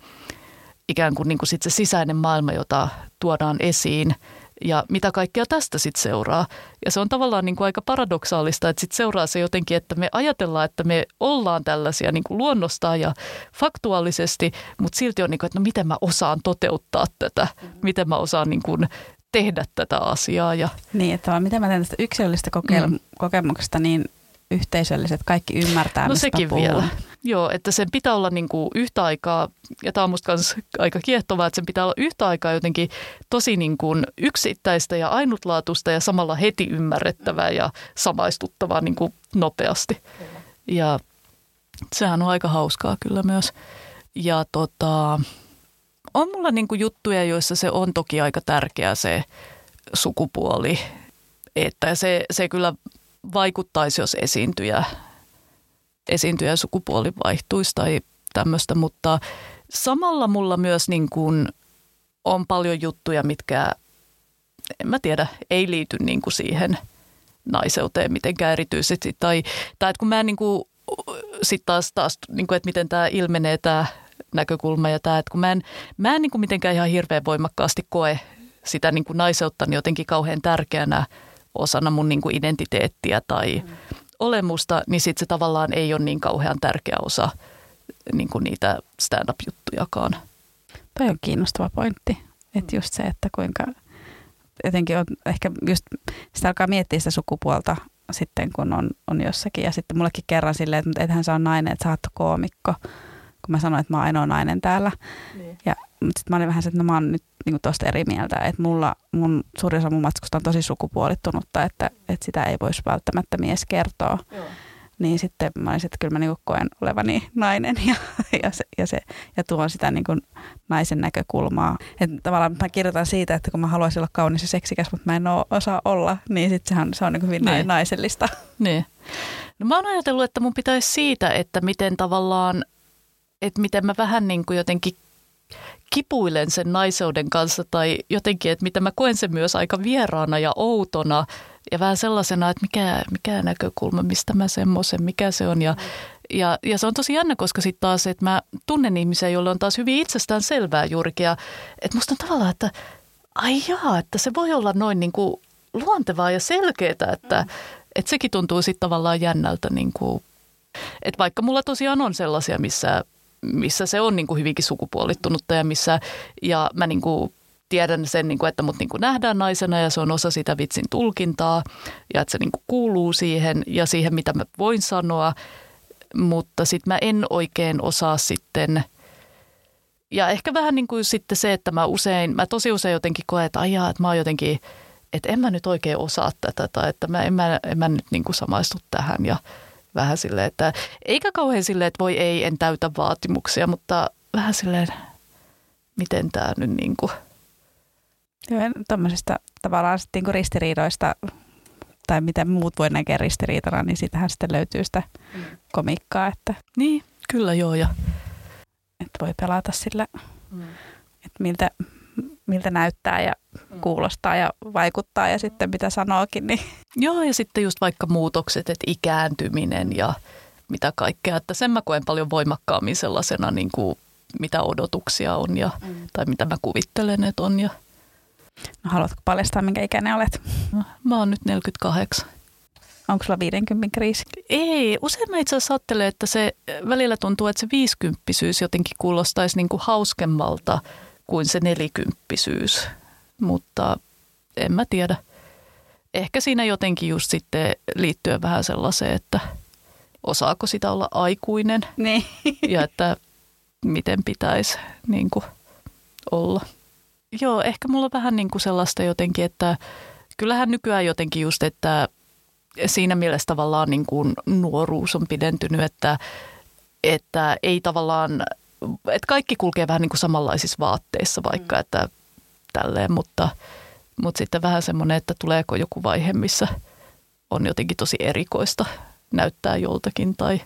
ikään kuin, niin kuin sit se sisäinen maailma, jota tuodaan esiin – ja mitä kaikkea tästä sitten seuraa. Ja se on tavallaan niin kuin aika paradoksaalista, että sitten seuraa se jotenkin, että me ajatellaan, että me ollaan tällaisia niin kuin luonnostaan ja faktuaalisesti, mutta silti on niin kuin, että no miten mä osaan toteuttaa tätä, miten mä osaan niin kuin tehdä tätä asiaa. Ja... Niin, että miten mä teen tästä yksilöllistä mm. kokemuksesta niin yhteisölliset, kaikki ymmärtää, No sekin vielä. Joo, että sen pitää olla niin kuin yhtä aikaa, ja tämä on musta myös aika kiehtovaa, että sen pitää olla yhtä aikaa jotenkin tosi niin kuin yksittäistä ja ainutlaatuista ja samalla heti ymmärrettävää ja samaistuttavaa niin kuin nopeasti. Ja sehän on aika hauskaa kyllä myös. Ja tota, on mulla niin kuin juttuja, joissa se on toki aika tärkeä se sukupuoli, että se, se kyllä vaikuttaisi, jos esiintyjä, esiintyjä sukupuoli vaihtuisi tai tämmöistä, mutta samalla mulla myös niin kuin on paljon juttuja, mitkä, en mä tiedä, ei liity niin kuin siihen naiseuteen mitenkään erityisesti. Tai, tai että kun mä niin kuin, sit taas, taas niin kuin, että miten tämä ilmenee tämä näkökulma ja tämä, että kun mä en, mä en niin kuin mitenkään ihan hirveän voimakkaasti koe sitä niin kuin naiseutta niin jotenkin kauhean tärkeänä – osana mun niin kuin identiteettiä tai mm. olemusta, niin sitten se tavallaan ei ole niin kauhean tärkeä osa niin kuin niitä stand-up-juttujakaan. Toi on kiinnostava pointti, että just se, että kuinka jotenkin on ehkä just sitä alkaa miettiä sitä sukupuolta sitten, kun on, on jossakin. Ja sitten mullekin kerran silleen, että ethän sä on nainen, että sä oot koomikko, kun mä sanoin, että mä oon ainoa nainen täällä. Niin. Ja sitten mä olin vähän se, että no mä oon nyt niin tuosta eri mieltä, että mulla, mun suurin osa mun matkusta on tosi sukupuolittunutta, että, että sitä ei voisi välttämättä mies kertoa. Joo. Niin sitten mä olisin, että kyllä mä niin koen olevani nainen ja, ja, se, ja, se, ja tuon sitä niin kuin naisen näkökulmaa. Että tavallaan mä kirjoitan siitä, että kun mä haluaisin olla kaunis ja seksikäs, mutta mä en ole, osaa olla, niin sitten sehän se on niin hyvin niin. naisellista. Niin. No mä oon ajatellut, että mun pitäisi siitä, että miten tavallaan, että miten mä vähän niin kuin jotenkin kipuilen sen naiseuden kanssa tai jotenkin, että mitä mä koen sen myös aika vieraana ja outona ja vähän sellaisena, että mikä, mikä näkökulma, mistä mä semmoisen, mikä se on. Ja, ja, ja se on tosi jännä, koska sitten taas, että mä tunnen ihmisiä, joille on taas hyvin itsestään selvää juurikin. Ja, että musta on tavallaan, että ai jaa, että se voi olla noin niin kuin luontevaa ja selkeää, että, mm. että sekin tuntuu sitten tavallaan jännältä. Niin kuin, että vaikka mulla tosiaan on sellaisia, missä missä se on niin kuin hyvinkin sukupuolittunutta ja missä, ja mä niin kuin tiedän sen, niin kuin, että mut niin kuin nähdään naisena ja se on osa sitä vitsin tulkintaa ja että se niin kuin kuuluu siihen ja siihen, mitä mä voin sanoa, mutta sitten mä en oikein osaa sitten – ja ehkä vähän niin kuin sitten se, että mä usein, mä tosi usein jotenkin koen, että ajaa, että mä oon jotenkin, että en mä nyt oikein osaa tätä tai että mä en mä, en mä nyt niin kuin samaistu tähän ja vähän silleen, että eikä kauhean silleen, että voi ei, en täytä vaatimuksia, mutta vähän silleen, miten tämä nyt niin kuin. Joo, tämmöisistä tavallaan sitten niin ristiriidoista tai miten muut voi näkeä ristiriitana, niin siitähän sitten löytyy sitä mm. komikkaa, että, Niin, kyllä joo. Ja että voi pelata sillä, että miltä, miltä näyttää ja kuulostaa ja vaikuttaa ja sitten mitä sanookin. Niin. Joo, ja sitten just vaikka muutokset, että ikääntyminen ja mitä kaikkea. Että sen mä koen paljon voimakkaammin sellaisena, niin kuin mitä odotuksia on ja, tai mitä mä kuvittelen, että on. Ja, No haluatko paljastaa, minkä ikäinen olet? no, mä oon nyt 48. Onko sulla 50 kriisi? Ei, usein mä itse asiassa ajattelen, että se välillä tuntuu, että se viisikymppisyys jotenkin kuulostaisi niin kuin hauskemmalta kuin se nelikymppisyys. Mutta en mä tiedä. Ehkä siinä jotenkin just sitten liittyen vähän sellaiseen, että osaako sitä olla aikuinen Niin. ja että miten pitäisi niin kuin olla. Joo, ehkä mulla on vähän niin kuin sellaista jotenkin, että kyllähän nykyään jotenkin just, että siinä mielessä tavallaan niin kuin nuoruus on pidentynyt, että, että ei tavallaan, että kaikki kulkee vähän niin kuin samanlaisissa vaatteissa vaikka, että tälleen, mutta, mutta sitten vähän semmoinen, että tuleeko joku vaihe, missä on jotenkin tosi erikoista näyttää joltakin tai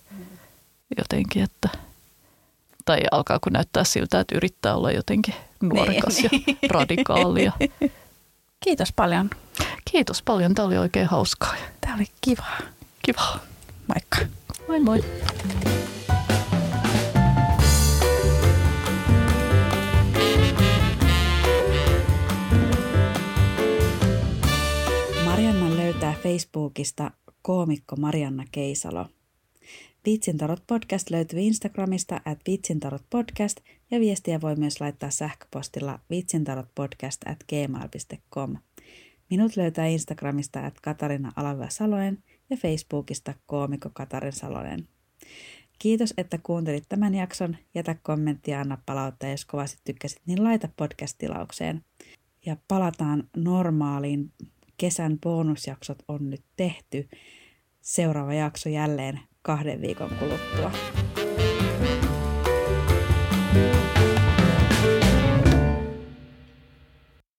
jotenkin, että tai alkaako näyttää siltä, että yrittää olla jotenkin nuorekas Niin, ja radikaalia. Kiitos paljon. Kiitos paljon, tämä oli oikein hauskaa. Tämä oli kiva. Kiva. Moikka. Moi moi. Facebookista koomikko Marianna Keisalo. Viitsintarot podcast löytyy Instagramista at viitsintarot podcast ja viestiä voi myös laittaa sähköpostilla viitsintarotpodcast at gmail.com. Minut löytää Instagramista at Katarina Alavä Salonen ja Facebookista koomikko Katarin Salonen. Kiitos, että kuuntelit tämän jakson. Jätä kommentti ja anna palautetta, jos kovasti tykkäsit, niin laita podcast-tilaukseen. Ja palataan normaaliin. Kesän bonusjaksot on nyt tehty. Seuraava jakso jälleen kahden viikon kuluttua.